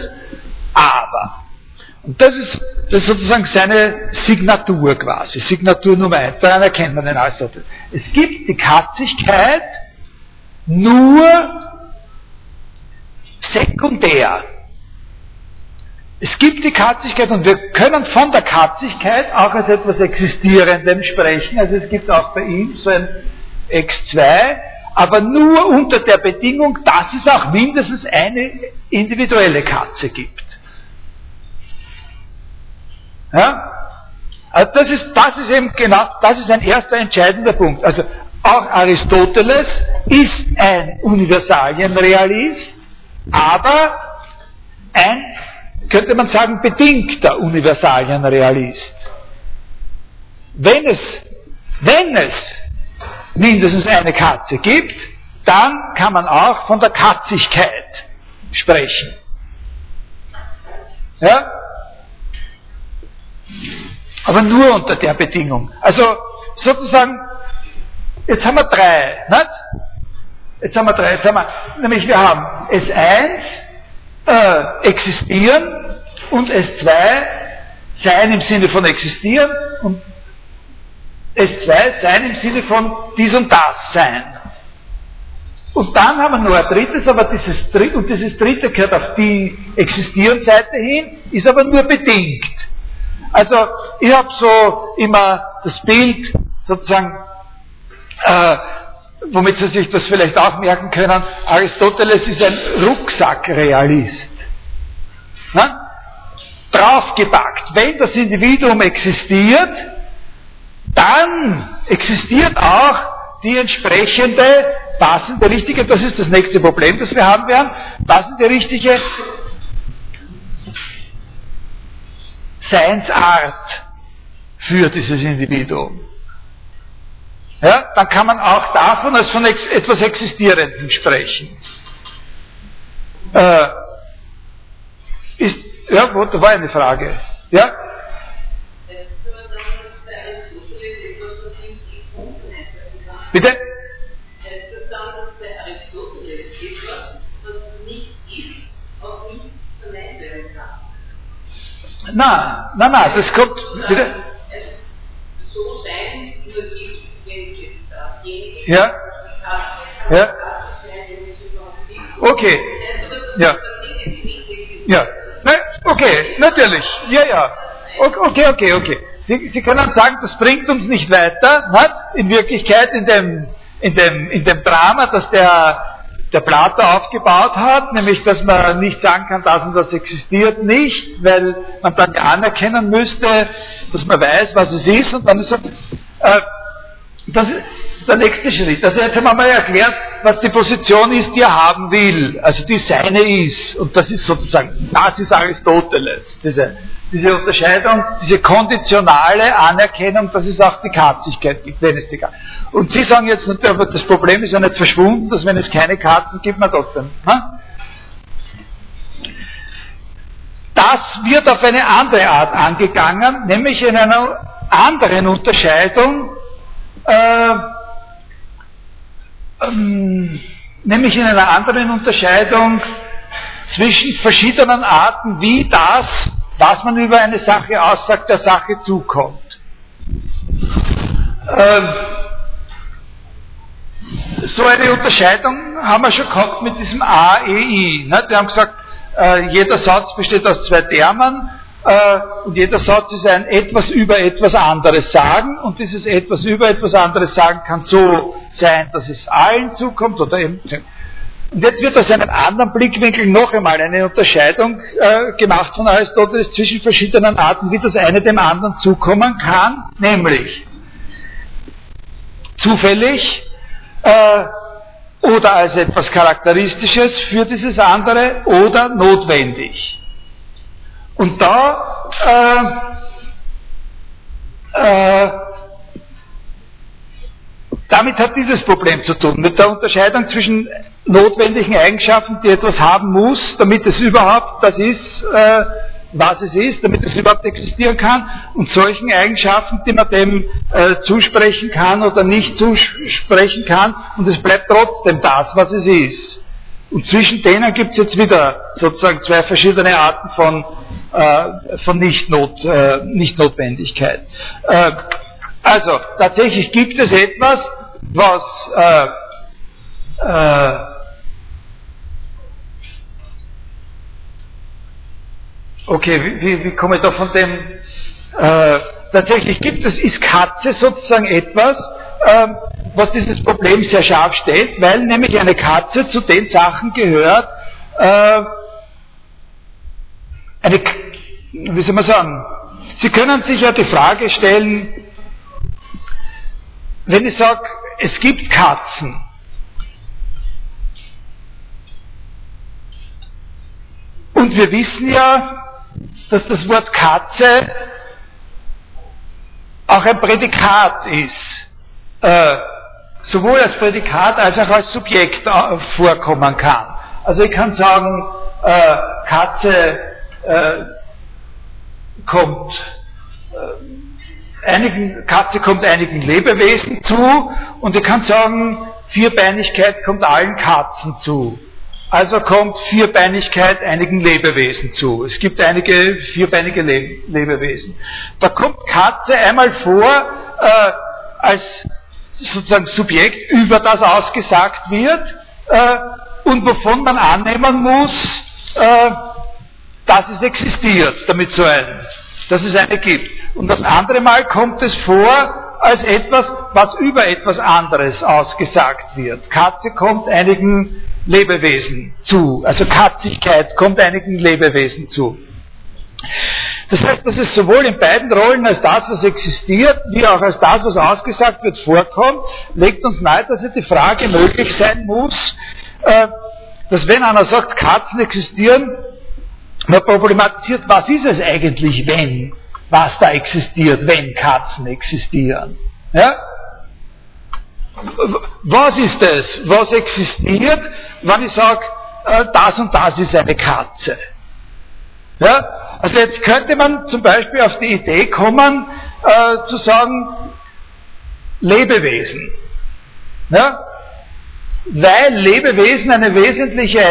Aber und das ist, das ist sozusagen seine Signatur quasi, Signatur Nummer eins. Daran erkennt man den Aristoteles. Es gibt die Katzigkeit nur sekundär. Es gibt die Katzigkeit und wir können von der Katzigkeit auch als etwas Existierendem sprechen. Also es gibt auch bei ihm so ein X2, aber nur unter der Bedingung, dass es auch mindestens eine individuelle Katze gibt. Ja? Also das ist, das ist eben genau, das ist ein erster entscheidender Punkt. Also auch Aristoteles ist ein Universalienrealist, aber ein, könnte man sagen, bedingter Universalienrealist. Wenn es, wenn es mindestens eine Katze gibt, dann kann man auch von der Katzigkeit sprechen. Ja? Aber nur unter der Bedingung. Also sozusagen, jetzt haben wir drei, nicht? Jetzt haben wir drei, jetzt haben wir, nämlich wir haben S1 äh, existieren und S2 sein im Sinne von existieren und S2 sein im Sinne von dies und das sein. Und dann haben wir noch ein drittes, aber dieses dritte, und dieses dritte gehört auf die Existierenseite hin, ist aber nur bedingt. Also ich habe so immer das Bild sozusagen, äh, womit Sie sich das vielleicht auch merken können, Aristoteles ist ein Rucksackrealist. Na? Draufgepackt. Wenn das Individuum existiert, dann existiert auch die entsprechende passende, richtige, das ist das nächste Problem, das wir haben werden, passende, richtige Seinsart für dieses Individuum. Ja, dann kann man auch davon als von ex etwas Existierendem sprechen. Äh, ist, ja, da war eine Frage. Ja? Bitte? Na, na, na, das kommt. Bitte? So sein, nur die, wenn Ja. Ja. Okay. Ja. Ja. Okay, natürlich. Ja, ja. Okay, okay, okay. Sie, Sie können sagen, das bringt uns nicht weiter. In Wirklichkeit in dem, in dem, in dem Drama, das der der Plato aufgebaut hat, nämlich dass man nicht sagen kann, das und das existiert nicht, weil man dann ja anerkennen müsste, dass man weiß, was es ist und dann ist so, äh, das der nächste Schritt. Also jetzt haben wir mal erklärt, was die Position ist, die er haben will, also die seine ist. Und das ist sozusagen, das ist Aristoteles. Diese, diese Unterscheidung, diese konditionale Anerkennung, dass es auch die Katzigkeit gibt, wenn es die Katzen Und Sie sagen jetzt, aber das Problem ist ja nicht verschwunden, dass wenn es keine Katzen gibt, man trotzdem. Ha? Das wird auf eine andere Art angegangen, nämlich in einer anderen Unterscheidung, äh, ähm, nämlich in einer anderen Unterscheidung zwischen verschiedenen Arten, wie das, was man über eine Sache aussagt, der Sache zukommt. Ähm, so eine Unterscheidung haben wir schon gehabt mit diesem AEI. Ne? Wir haben gesagt, äh, jeder Satz besteht aus zwei Termen äh, und jeder Satz ist ein etwas über etwas anderes sagen und dieses etwas über etwas anderes sagen kann so sein, dass es allen zukommt oder eben. Und jetzt wird aus einem anderen Blickwinkel noch einmal eine Unterscheidung äh, gemacht von Aristoteles zwischen verschiedenen Arten, wie das eine dem anderen zukommen kann, nämlich zufällig äh, oder als etwas Charakteristisches für dieses andere oder notwendig. Und da äh, äh, damit hat dieses Problem zu tun, mit der Unterscheidung zwischen notwendigen Eigenschaften, die etwas haben muss, damit es überhaupt das ist, äh, was es ist, damit es überhaupt existieren kann, und solchen Eigenschaften, die man dem äh, zusprechen kann oder nicht zusprechen kann, und es bleibt trotzdem das, was es ist. Und zwischen denen gibt es jetzt wieder sozusagen zwei verschiedene Arten von, äh, von Nichtnot, äh, Nichtnotwendigkeit. Äh, also tatsächlich gibt es etwas, was äh, äh, okay, wie, wie, komme ich da von dem äh, tatsächlich gibt es, ist Katze sozusagen etwas, ähm, was dieses Problem sehr scharf stellt, weil nämlich eine Katze zu den Sachen gehört, äh, eine, wie soll man sagen, Sie können sich ja die Frage stellen, wenn ich sage, es gibt Katzen, und wir wissen ja, dass das Wort Katze auch ein Prädikat ist. Äh, sowohl als Prädikat als auch als Subjekt äh, vorkommen kann. Also ich kann sagen, äh, Katze äh, kommt äh, einigen, Katze kommt einigen Lebewesen zu und ich kann sagen, Vierbeinigkeit kommt allen Katzen zu. Also kommt Vierbeinigkeit einigen Lebewesen zu. Es gibt einige vierbeinige Le Lebewesen. Da kommt Katze einmal vor äh, als sozusagen Subjekt, über das ausgesagt wird äh, und wovon man annehmen muss, äh, dass es existiert, damit so ein, dass es eine gibt. Und das andere Mal kommt es vor als etwas, was über etwas anderes ausgesagt wird. Katze kommt einigen Lebewesen zu, also Katzigkeit kommt einigen Lebewesen zu. Das heißt, dass es sowohl in beiden Rollen als das, was existiert, wie auch als das, was ausgesagt wird, vorkommt, legt uns nahe, dass ja die Frage möglich sein muss, äh, dass wenn einer sagt, Katzen existieren, man problematisiert, was ist es eigentlich, wenn, was da existiert, wenn Katzen existieren. Ja? Was ist es, was existiert, wenn ich sage, äh, das und das ist eine Katze? Ja? Also jetzt könnte man zum Beispiel auf die Idee kommen, äh, zu sagen, Lebewesen. Ja? Weil Lebewesen eine wesentliche,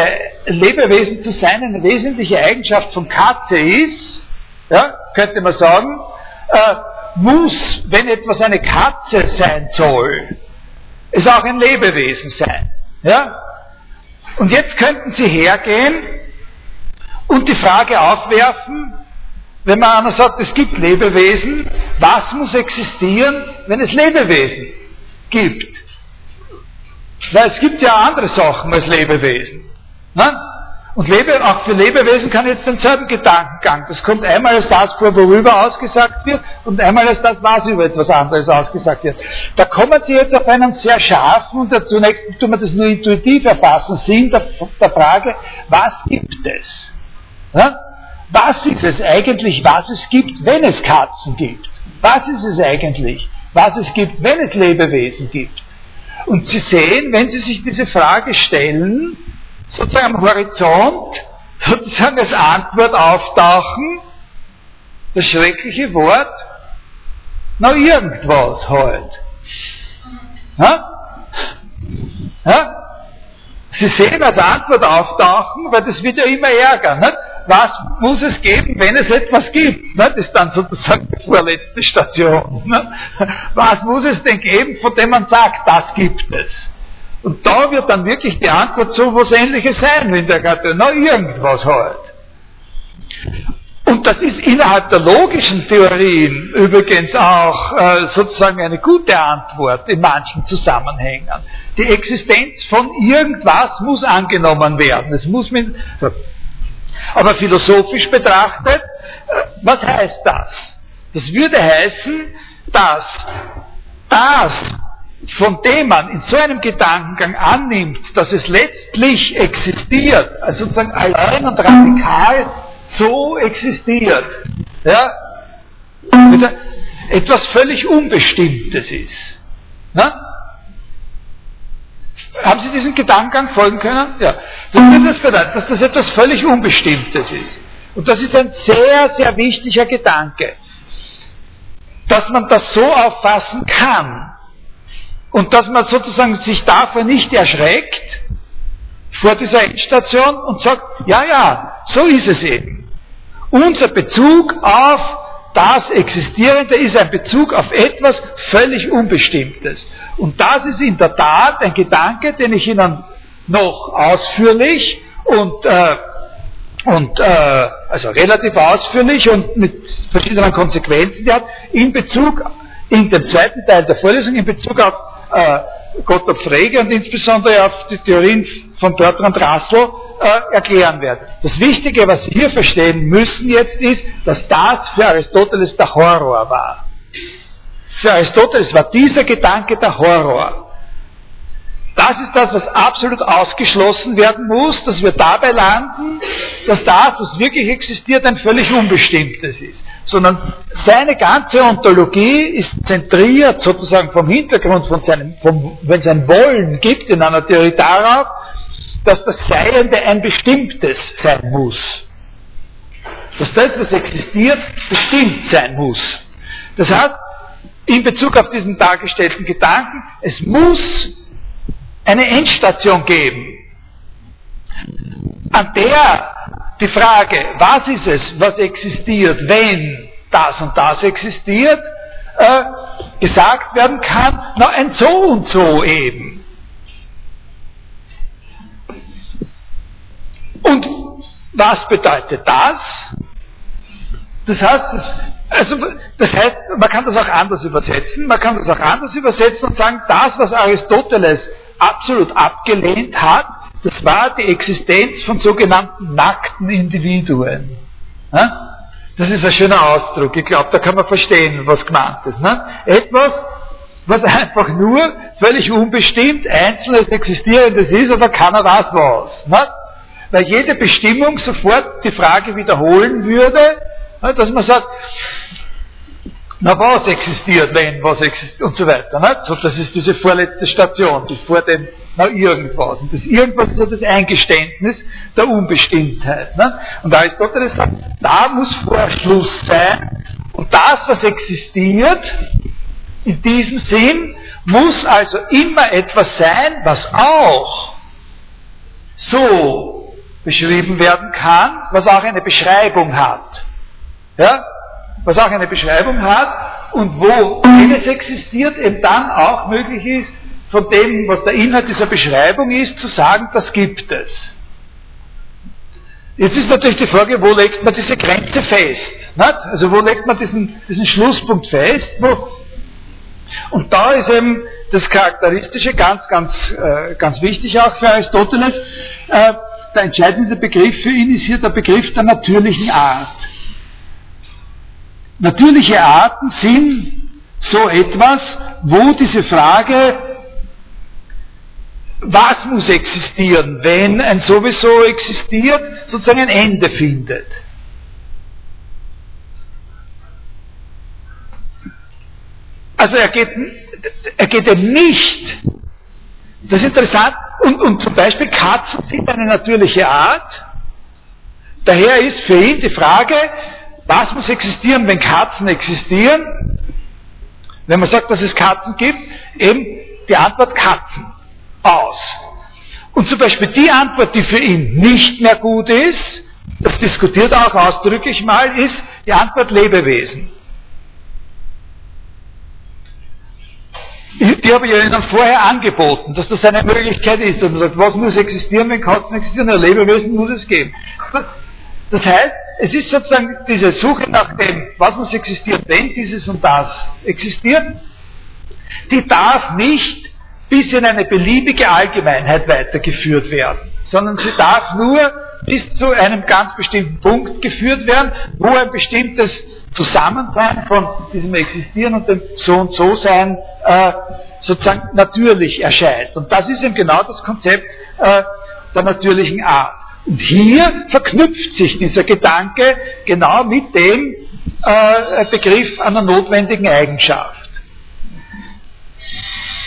Lebewesen zu sein eine wesentliche Eigenschaft von Katze ist, ja, könnte man sagen, äh, muss, wenn etwas eine Katze sein soll, es auch ein Lebewesen sein. Ja? Und jetzt könnten Sie hergehen und die Frage aufwerfen, wenn man einer sagt, es gibt Lebewesen, was muss existieren, wenn es Lebewesen gibt? Weil es gibt ja andere Sachen als Lebewesen. Ne? Und Lebe, auch für Lebewesen kann jetzt denselben Gedankengang. Das kommt einmal als das vor, worüber ausgesagt wird, und einmal als das, was über etwas anderes ausgesagt wird. Da kommen Sie jetzt auf einen sehr scharfen, und zunächst tun wir das nur intuitiv erfassen, Sinn der, der Frage, was gibt es? Ja? Was ist es eigentlich, was es gibt, wenn es Katzen gibt? Was ist es eigentlich, was es gibt, wenn es Lebewesen gibt? Und Sie sehen, wenn Sie sich diese Frage stellen, sozusagen am Horizont sozusagen als Antwort auftauchen, das schreckliche Wort, na irgendwas halt. Ja? Ja? Sie sehen als Antwort auftauchen, weil das wird ja immer ärger. Nicht? Was muss es geben, wenn es etwas gibt? Nicht? Das ist dann sozusagen die vorletzte Station. Nicht? Was muss es denn geben, von dem man sagt, das gibt es? Und da wird dann wirklich die Antwort so was ähnliches sein, wenn der gerade, na irgendwas halt. Und das ist innerhalb der logischen Theorien übrigens auch äh, sozusagen eine gute Antwort in manchen Zusammenhängen. Die Existenz von irgendwas muss angenommen werden. Es muss mit, aber philosophisch betrachtet, äh, was heißt das? Das würde heißen, dass das, von dem man in so einem Gedankengang annimmt, dass es letztlich existiert, also sozusagen allein und radikal so existiert, ja, etwas völlig Unbestimmtes ist. Na? Haben Sie diesen Gedankengang folgen können? Ja. Das wird das bedeuten, dass das etwas völlig Unbestimmtes ist. Und das ist ein sehr, sehr wichtiger Gedanke. Dass man das so auffassen kann. Und dass man sozusagen sich davor nicht erschreckt, vor dieser Endstation und sagt, ja, ja, so ist es eben. Unser Bezug auf das Existierende ist ein Bezug auf etwas völlig Unbestimmtes. Und das ist in der Tat ein Gedanke, den ich Ihnen noch ausführlich und, äh, und äh, also relativ ausführlich und mit verschiedenen Konsequenzen die hat, in Bezug, in dem zweiten Teil der Vorlesung, in Bezug auf äh, Gottlob Frege und insbesondere auf die Theorien von Bertrand Russell äh, erklären werde. Das Wichtige, was Sie hier verstehen müssen jetzt ist, dass das für Aristoteles der Horror war. Für Aristoteles war dieser Gedanke der Horror. Das ist das, was absolut ausgeschlossen werden muss, dass wir dabei landen, dass das, was wirklich existiert, ein völlig Unbestimmtes ist. Sondern seine ganze Ontologie ist zentriert sozusagen vom Hintergrund, von seinem, vom, wenn es ein Wollen gibt in einer Theorie darauf, dass das Seiende ein bestimmtes sein muss. Dass das, was existiert, bestimmt sein muss. Das heißt, in Bezug auf diesen dargestellten Gedanken, es muss eine Endstation geben, an der die Frage, was ist es, was existiert, wenn das und das existiert, äh, gesagt werden kann, na ein so und so eben. Und was bedeutet das? Das heißt, also, das heißt, man kann das auch anders übersetzen. Man kann das auch anders übersetzen und sagen, das, was Aristoteles absolut abgelehnt hat, das war die Existenz von sogenannten nackten Individuen. Das ist ein schöner Ausdruck. Ich glaube, da kann man verstehen, was gemeint ist. Etwas, was einfach nur völlig unbestimmt, einzelnes Existierendes ist, aber keiner weiß was. Weil jede Bestimmung sofort die Frage wiederholen würde, dass man sagt, na was existiert, wenn was existiert und so weiter. So, das ist diese vorletzte Station, die vor dem na irgendwas. Und das irgendwas ist ja das Eingeständnis der Unbestimmtheit. Nicht? Und Aristoteles sagt, da muss Vorschluss sein und das, was existiert, in diesem Sinn, muss also immer etwas sein, was auch so beschrieben werden kann, was auch eine Beschreibung hat. Ja? was auch eine Beschreibung hat und wo, wenn es existiert, eben dann auch möglich ist, von dem, was der Inhalt dieser Beschreibung ist, zu sagen, das gibt es. Jetzt ist natürlich die Frage, wo legt man diese Grenze fest? Nicht? Also wo legt man diesen, diesen Schlusspunkt fest, wo Und da ist eben das Charakteristische ganz, ganz, äh, ganz wichtig auch für Aristoteles. Äh, der entscheidende Begriff für ihn ist hier der Begriff der natürlichen Art. Natürliche Arten sind so etwas, wo diese Frage, was muss existieren, wenn ein sowieso existiert, sozusagen ein Ende findet. Also er geht, er geht eben nicht, das ist interessant, und, und zum Beispiel Katzen sind eine natürliche Art, daher ist für ihn die Frage, was muss existieren, wenn Katzen existieren? Wenn man sagt, dass es Katzen gibt, eben die Antwort Katzen aus. Und zum Beispiel die Antwort, die für ihn nicht mehr gut ist, das diskutiert er auch ausdrücklich mal, ist die Antwort Lebewesen. Die habe ich Ihnen vorher angeboten, dass das eine Möglichkeit ist. Und man sagt, was muss existieren, wenn Katzen existieren? Ein Lebewesen muss es geben. Das heißt, es ist sozusagen diese Suche nach dem, was muss existieren, wenn dieses und das existiert, die darf nicht bis in eine beliebige Allgemeinheit weitergeführt werden, sondern sie darf nur bis zu einem ganz bestimmten Punkt geführt werden, wo ein bestimmtes Zusammensein von diesem Existieren und dem So und So Sein äh, sozusagen natürlich erscheint. Und das ist eben genau das Konzept äh, der natürlichen Art. Und hier verknüpft sich dieser Gedanke genau mit dem äh, Begriff einer notwendigen Eigenschaft.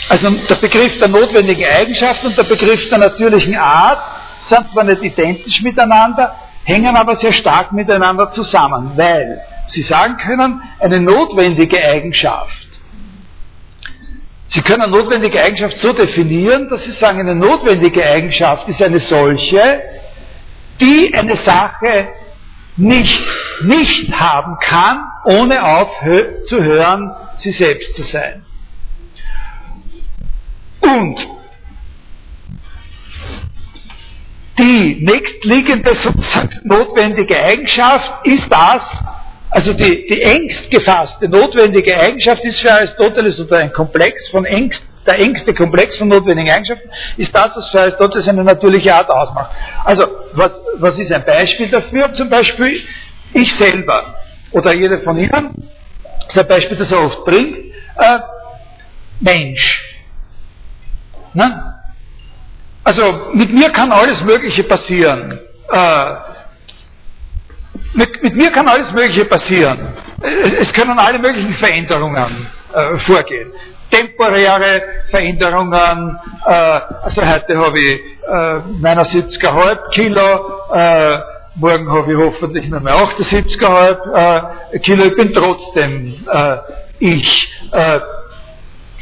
Also der Begriff der notwendigen Eigenschaft und der Begriff der natürlichen Art sind zwar nicht identisch miteinander, hängen aber sehr stark miteinander zusammen, weil Sie sagen können, eine notwendige Eigenschaft. Sie können eine notwendige Eigenschaft so definieren, dass Sie sagen, eine notwendige Eigenschaft ist eine solche, die eine Sache nicht, nicht haben kann, ohne aufzuhören, sie selbst zu sein. Und die nächstliegende notwendige Eigenschaft ist das, also die, die engst gefasste notwendige Eigenschaft ist für Aristoteles oder ein Komplex von engst, der engste Komplex von notwendigen Eigenschaften ist das, was für Aristoteles eine natürliche Art ausmacht. Also, was, was ist ein Beispiel dafür? Zum Beispiel ich selber oder jeder von Ihnen, das ist ein Beispiel, das er oft bringt, äh, Mensch. Ne? Also mit mir kann alles Mögliche passieren. Äh, mit, mit, mir kann alles Mögliche passieren. Es, es können alle möglichen Veränderungen äh, vorgehen. Temporäre Veränderungen, äh, also heute habe ich äh, 79,5 Kilo, äh, morgen habe ich hoffentlich nur mehr 78,5 äh, Kilo, ich bin trotzdem äh, ich. Äh,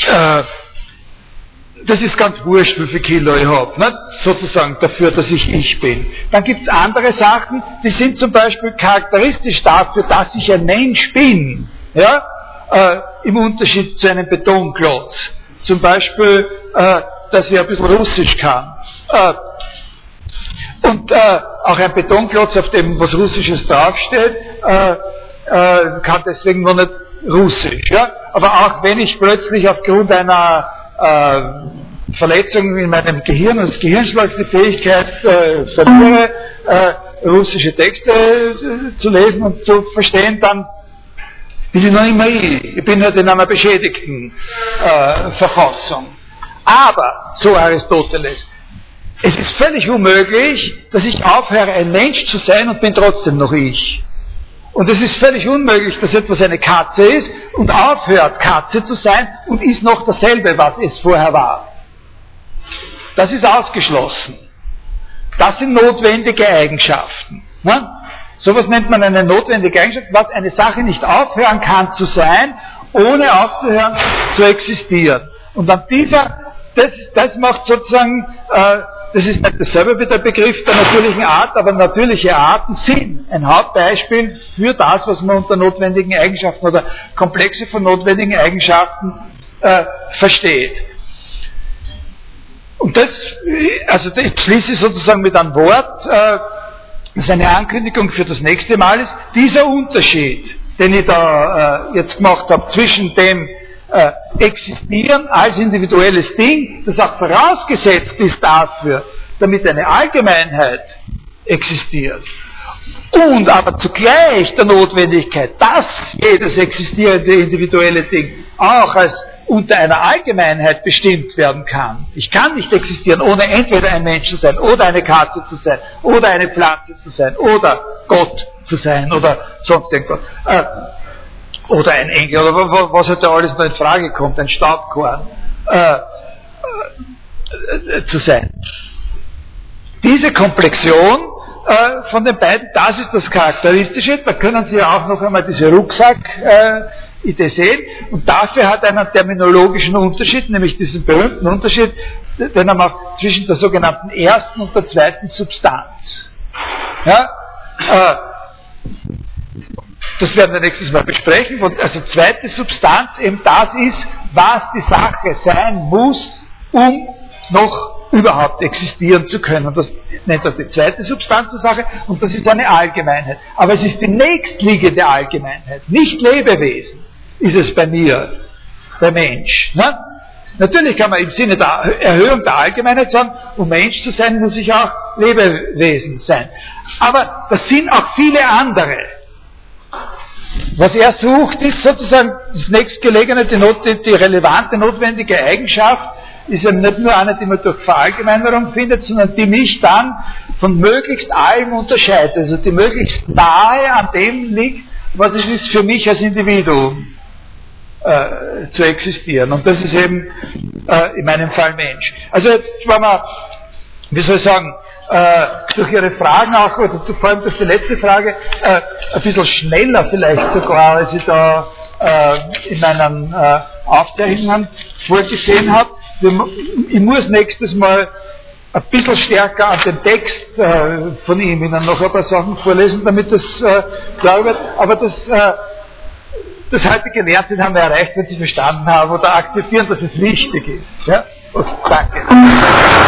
äh, das ist ganz wurscht, wie viel Kilo ich habe, ne? sozusagen dafür, dass ich ich bin. Dann gibt es andere Sachen, die sind zum Beispiel charakteristisch dafür, dass ich ein Mensch bin, ja? Äh, im Unterschied zu einem Betonklotz. Zum Beispiel, äh, dass ich ein bisschen Russisch kann. Äh, und äh, auch ein Betonklotz, auf dem was Russisches draufsteht, äh, äh, kann deswegen noch nicht Russisch. Ja? Aber auch wenn ich plötzlich aufgrund einer Verletzungen in meinem Gehirn, als Gehirnschlag die Fähigkeit äh, verliere, äh, russische Texte äh, zu lesen und zu verstehen, dann bin ich noch immer ich. Ich bin halt in einer beschädigten äh, Verfassung. Aber, so Aristoteles, es ist völlig unmöglich, dass ich aufhöre, ein Mensch zu sein und bin trotzdem noch ich. Und es ist völlig unmöglich, dass etwas eine Katze ist und aufhört, Katze zu sein und ist noch dasselbe, was es vorher war. Das ist ausgeschlossen. Das sind notwendige Eigenschaften. Ne? Sowas nennt man eine notwendige Eigenschaft, was eine Sache nicht aufhören kann zu sein, ohne aufzuhören zu existieren. Und an dieser, das, das macht sozusagen äh, das ist nicht dasselbe wie der Begriff der natürlichen Art, aber natürliche Arten sind ein Hauptbeispiel für das, was man unter notwendigen Eigenschaften oder Komplexe von notwendigen Eigenschaften äh, versteht. Und das, also das schließe ich sozusagen mit einem Wort, äh, das eine Ankündigung für das nächste Mal ist, dieser Unterschied, den ich da äh, jetzt gemacht habe zwischen dem äh, existieren als individuelles Ding, das auch vorausgesetzt ist dafür, damit eine Allgemeinheit existiert. Und aber zugleich der Notwendigkeit, dass jedes existierende individuelle Ding auch als unter einer Allgemeinheit bestimmt werden kann. Ich kann nicht existieren, ohne entweder ein Mensch zu sein, oder eine Katze zu sein, oder eine Pflanze zu sein, oder Gott zu sein, oder sonst irgendwas. Äh, oder ein Engel, oder was halt da alles noch in Frage kommt, ein Staubkorn äh, äh, zu sein. Diese Komplexion äh, von den beiden, das ist das Charakteristische. Da können Sie ja auch noch einmal diese Rucksack-Idee sehen. Und dafür hat er einen terminologischen Unterschied, nämlich diesen berühmten Unterschied, den er macht zwischen der sogenannten ersten und der zweiten Substanz. Ja? Äh, das werden wir nächstes Mal besprechen. Also zweite Substanz eben das ist, was die Sache sein muss, um noch überhaupt existieren zu können. Das nennt er die zweite Substanz der Sache und das ist eine Allgemeinheit. Aber es ist die nächstliegende Allgemeinheit, nicht Lebewesen, ist es bei mir, der Mensch. Ne? Natürlich kann man im Sinne der Erhöhung der Allgemeinheit sagen, um Mensch zu sein, muss ich auch Lebewesen sein. Aber das sind auch viele andere. Was er sucht, ist sozusagen das nächstgelegene, die, Not, die relevante, notwendige Eigenschaft, ist ja nicht nur eine, die man durch Verallgemeinerung findet, sondern die mich dann von möglichst allem unterscheidet, also die möglichst nahe an dem liegt, was es ist für mich als Individuum äh, zu existieren. Und das ist eben äh, in meinem Fall Mensch. Also jetzt, wenn man, wie soll ich sagen, äh, durch Ihre Fragen auch, oder vor allem durch die letzte Frage, äh, ein bisschen schneller vielleicht sogar, als ich da äh, in meinen äh, Aufzeichnungen vorgesehen habe. Ich muss nächstes Mal ein bisschen stärker an den Text äh, von ihm Ihnen noch ein paar Sachen vorlesen, damit das äh, klar wird. Aber das, das heutige Lehrzeit haben wir erreicht, wenn Sie verstanden haben oder akzeptieren, dass es wichtig ist. Ja? Und danke.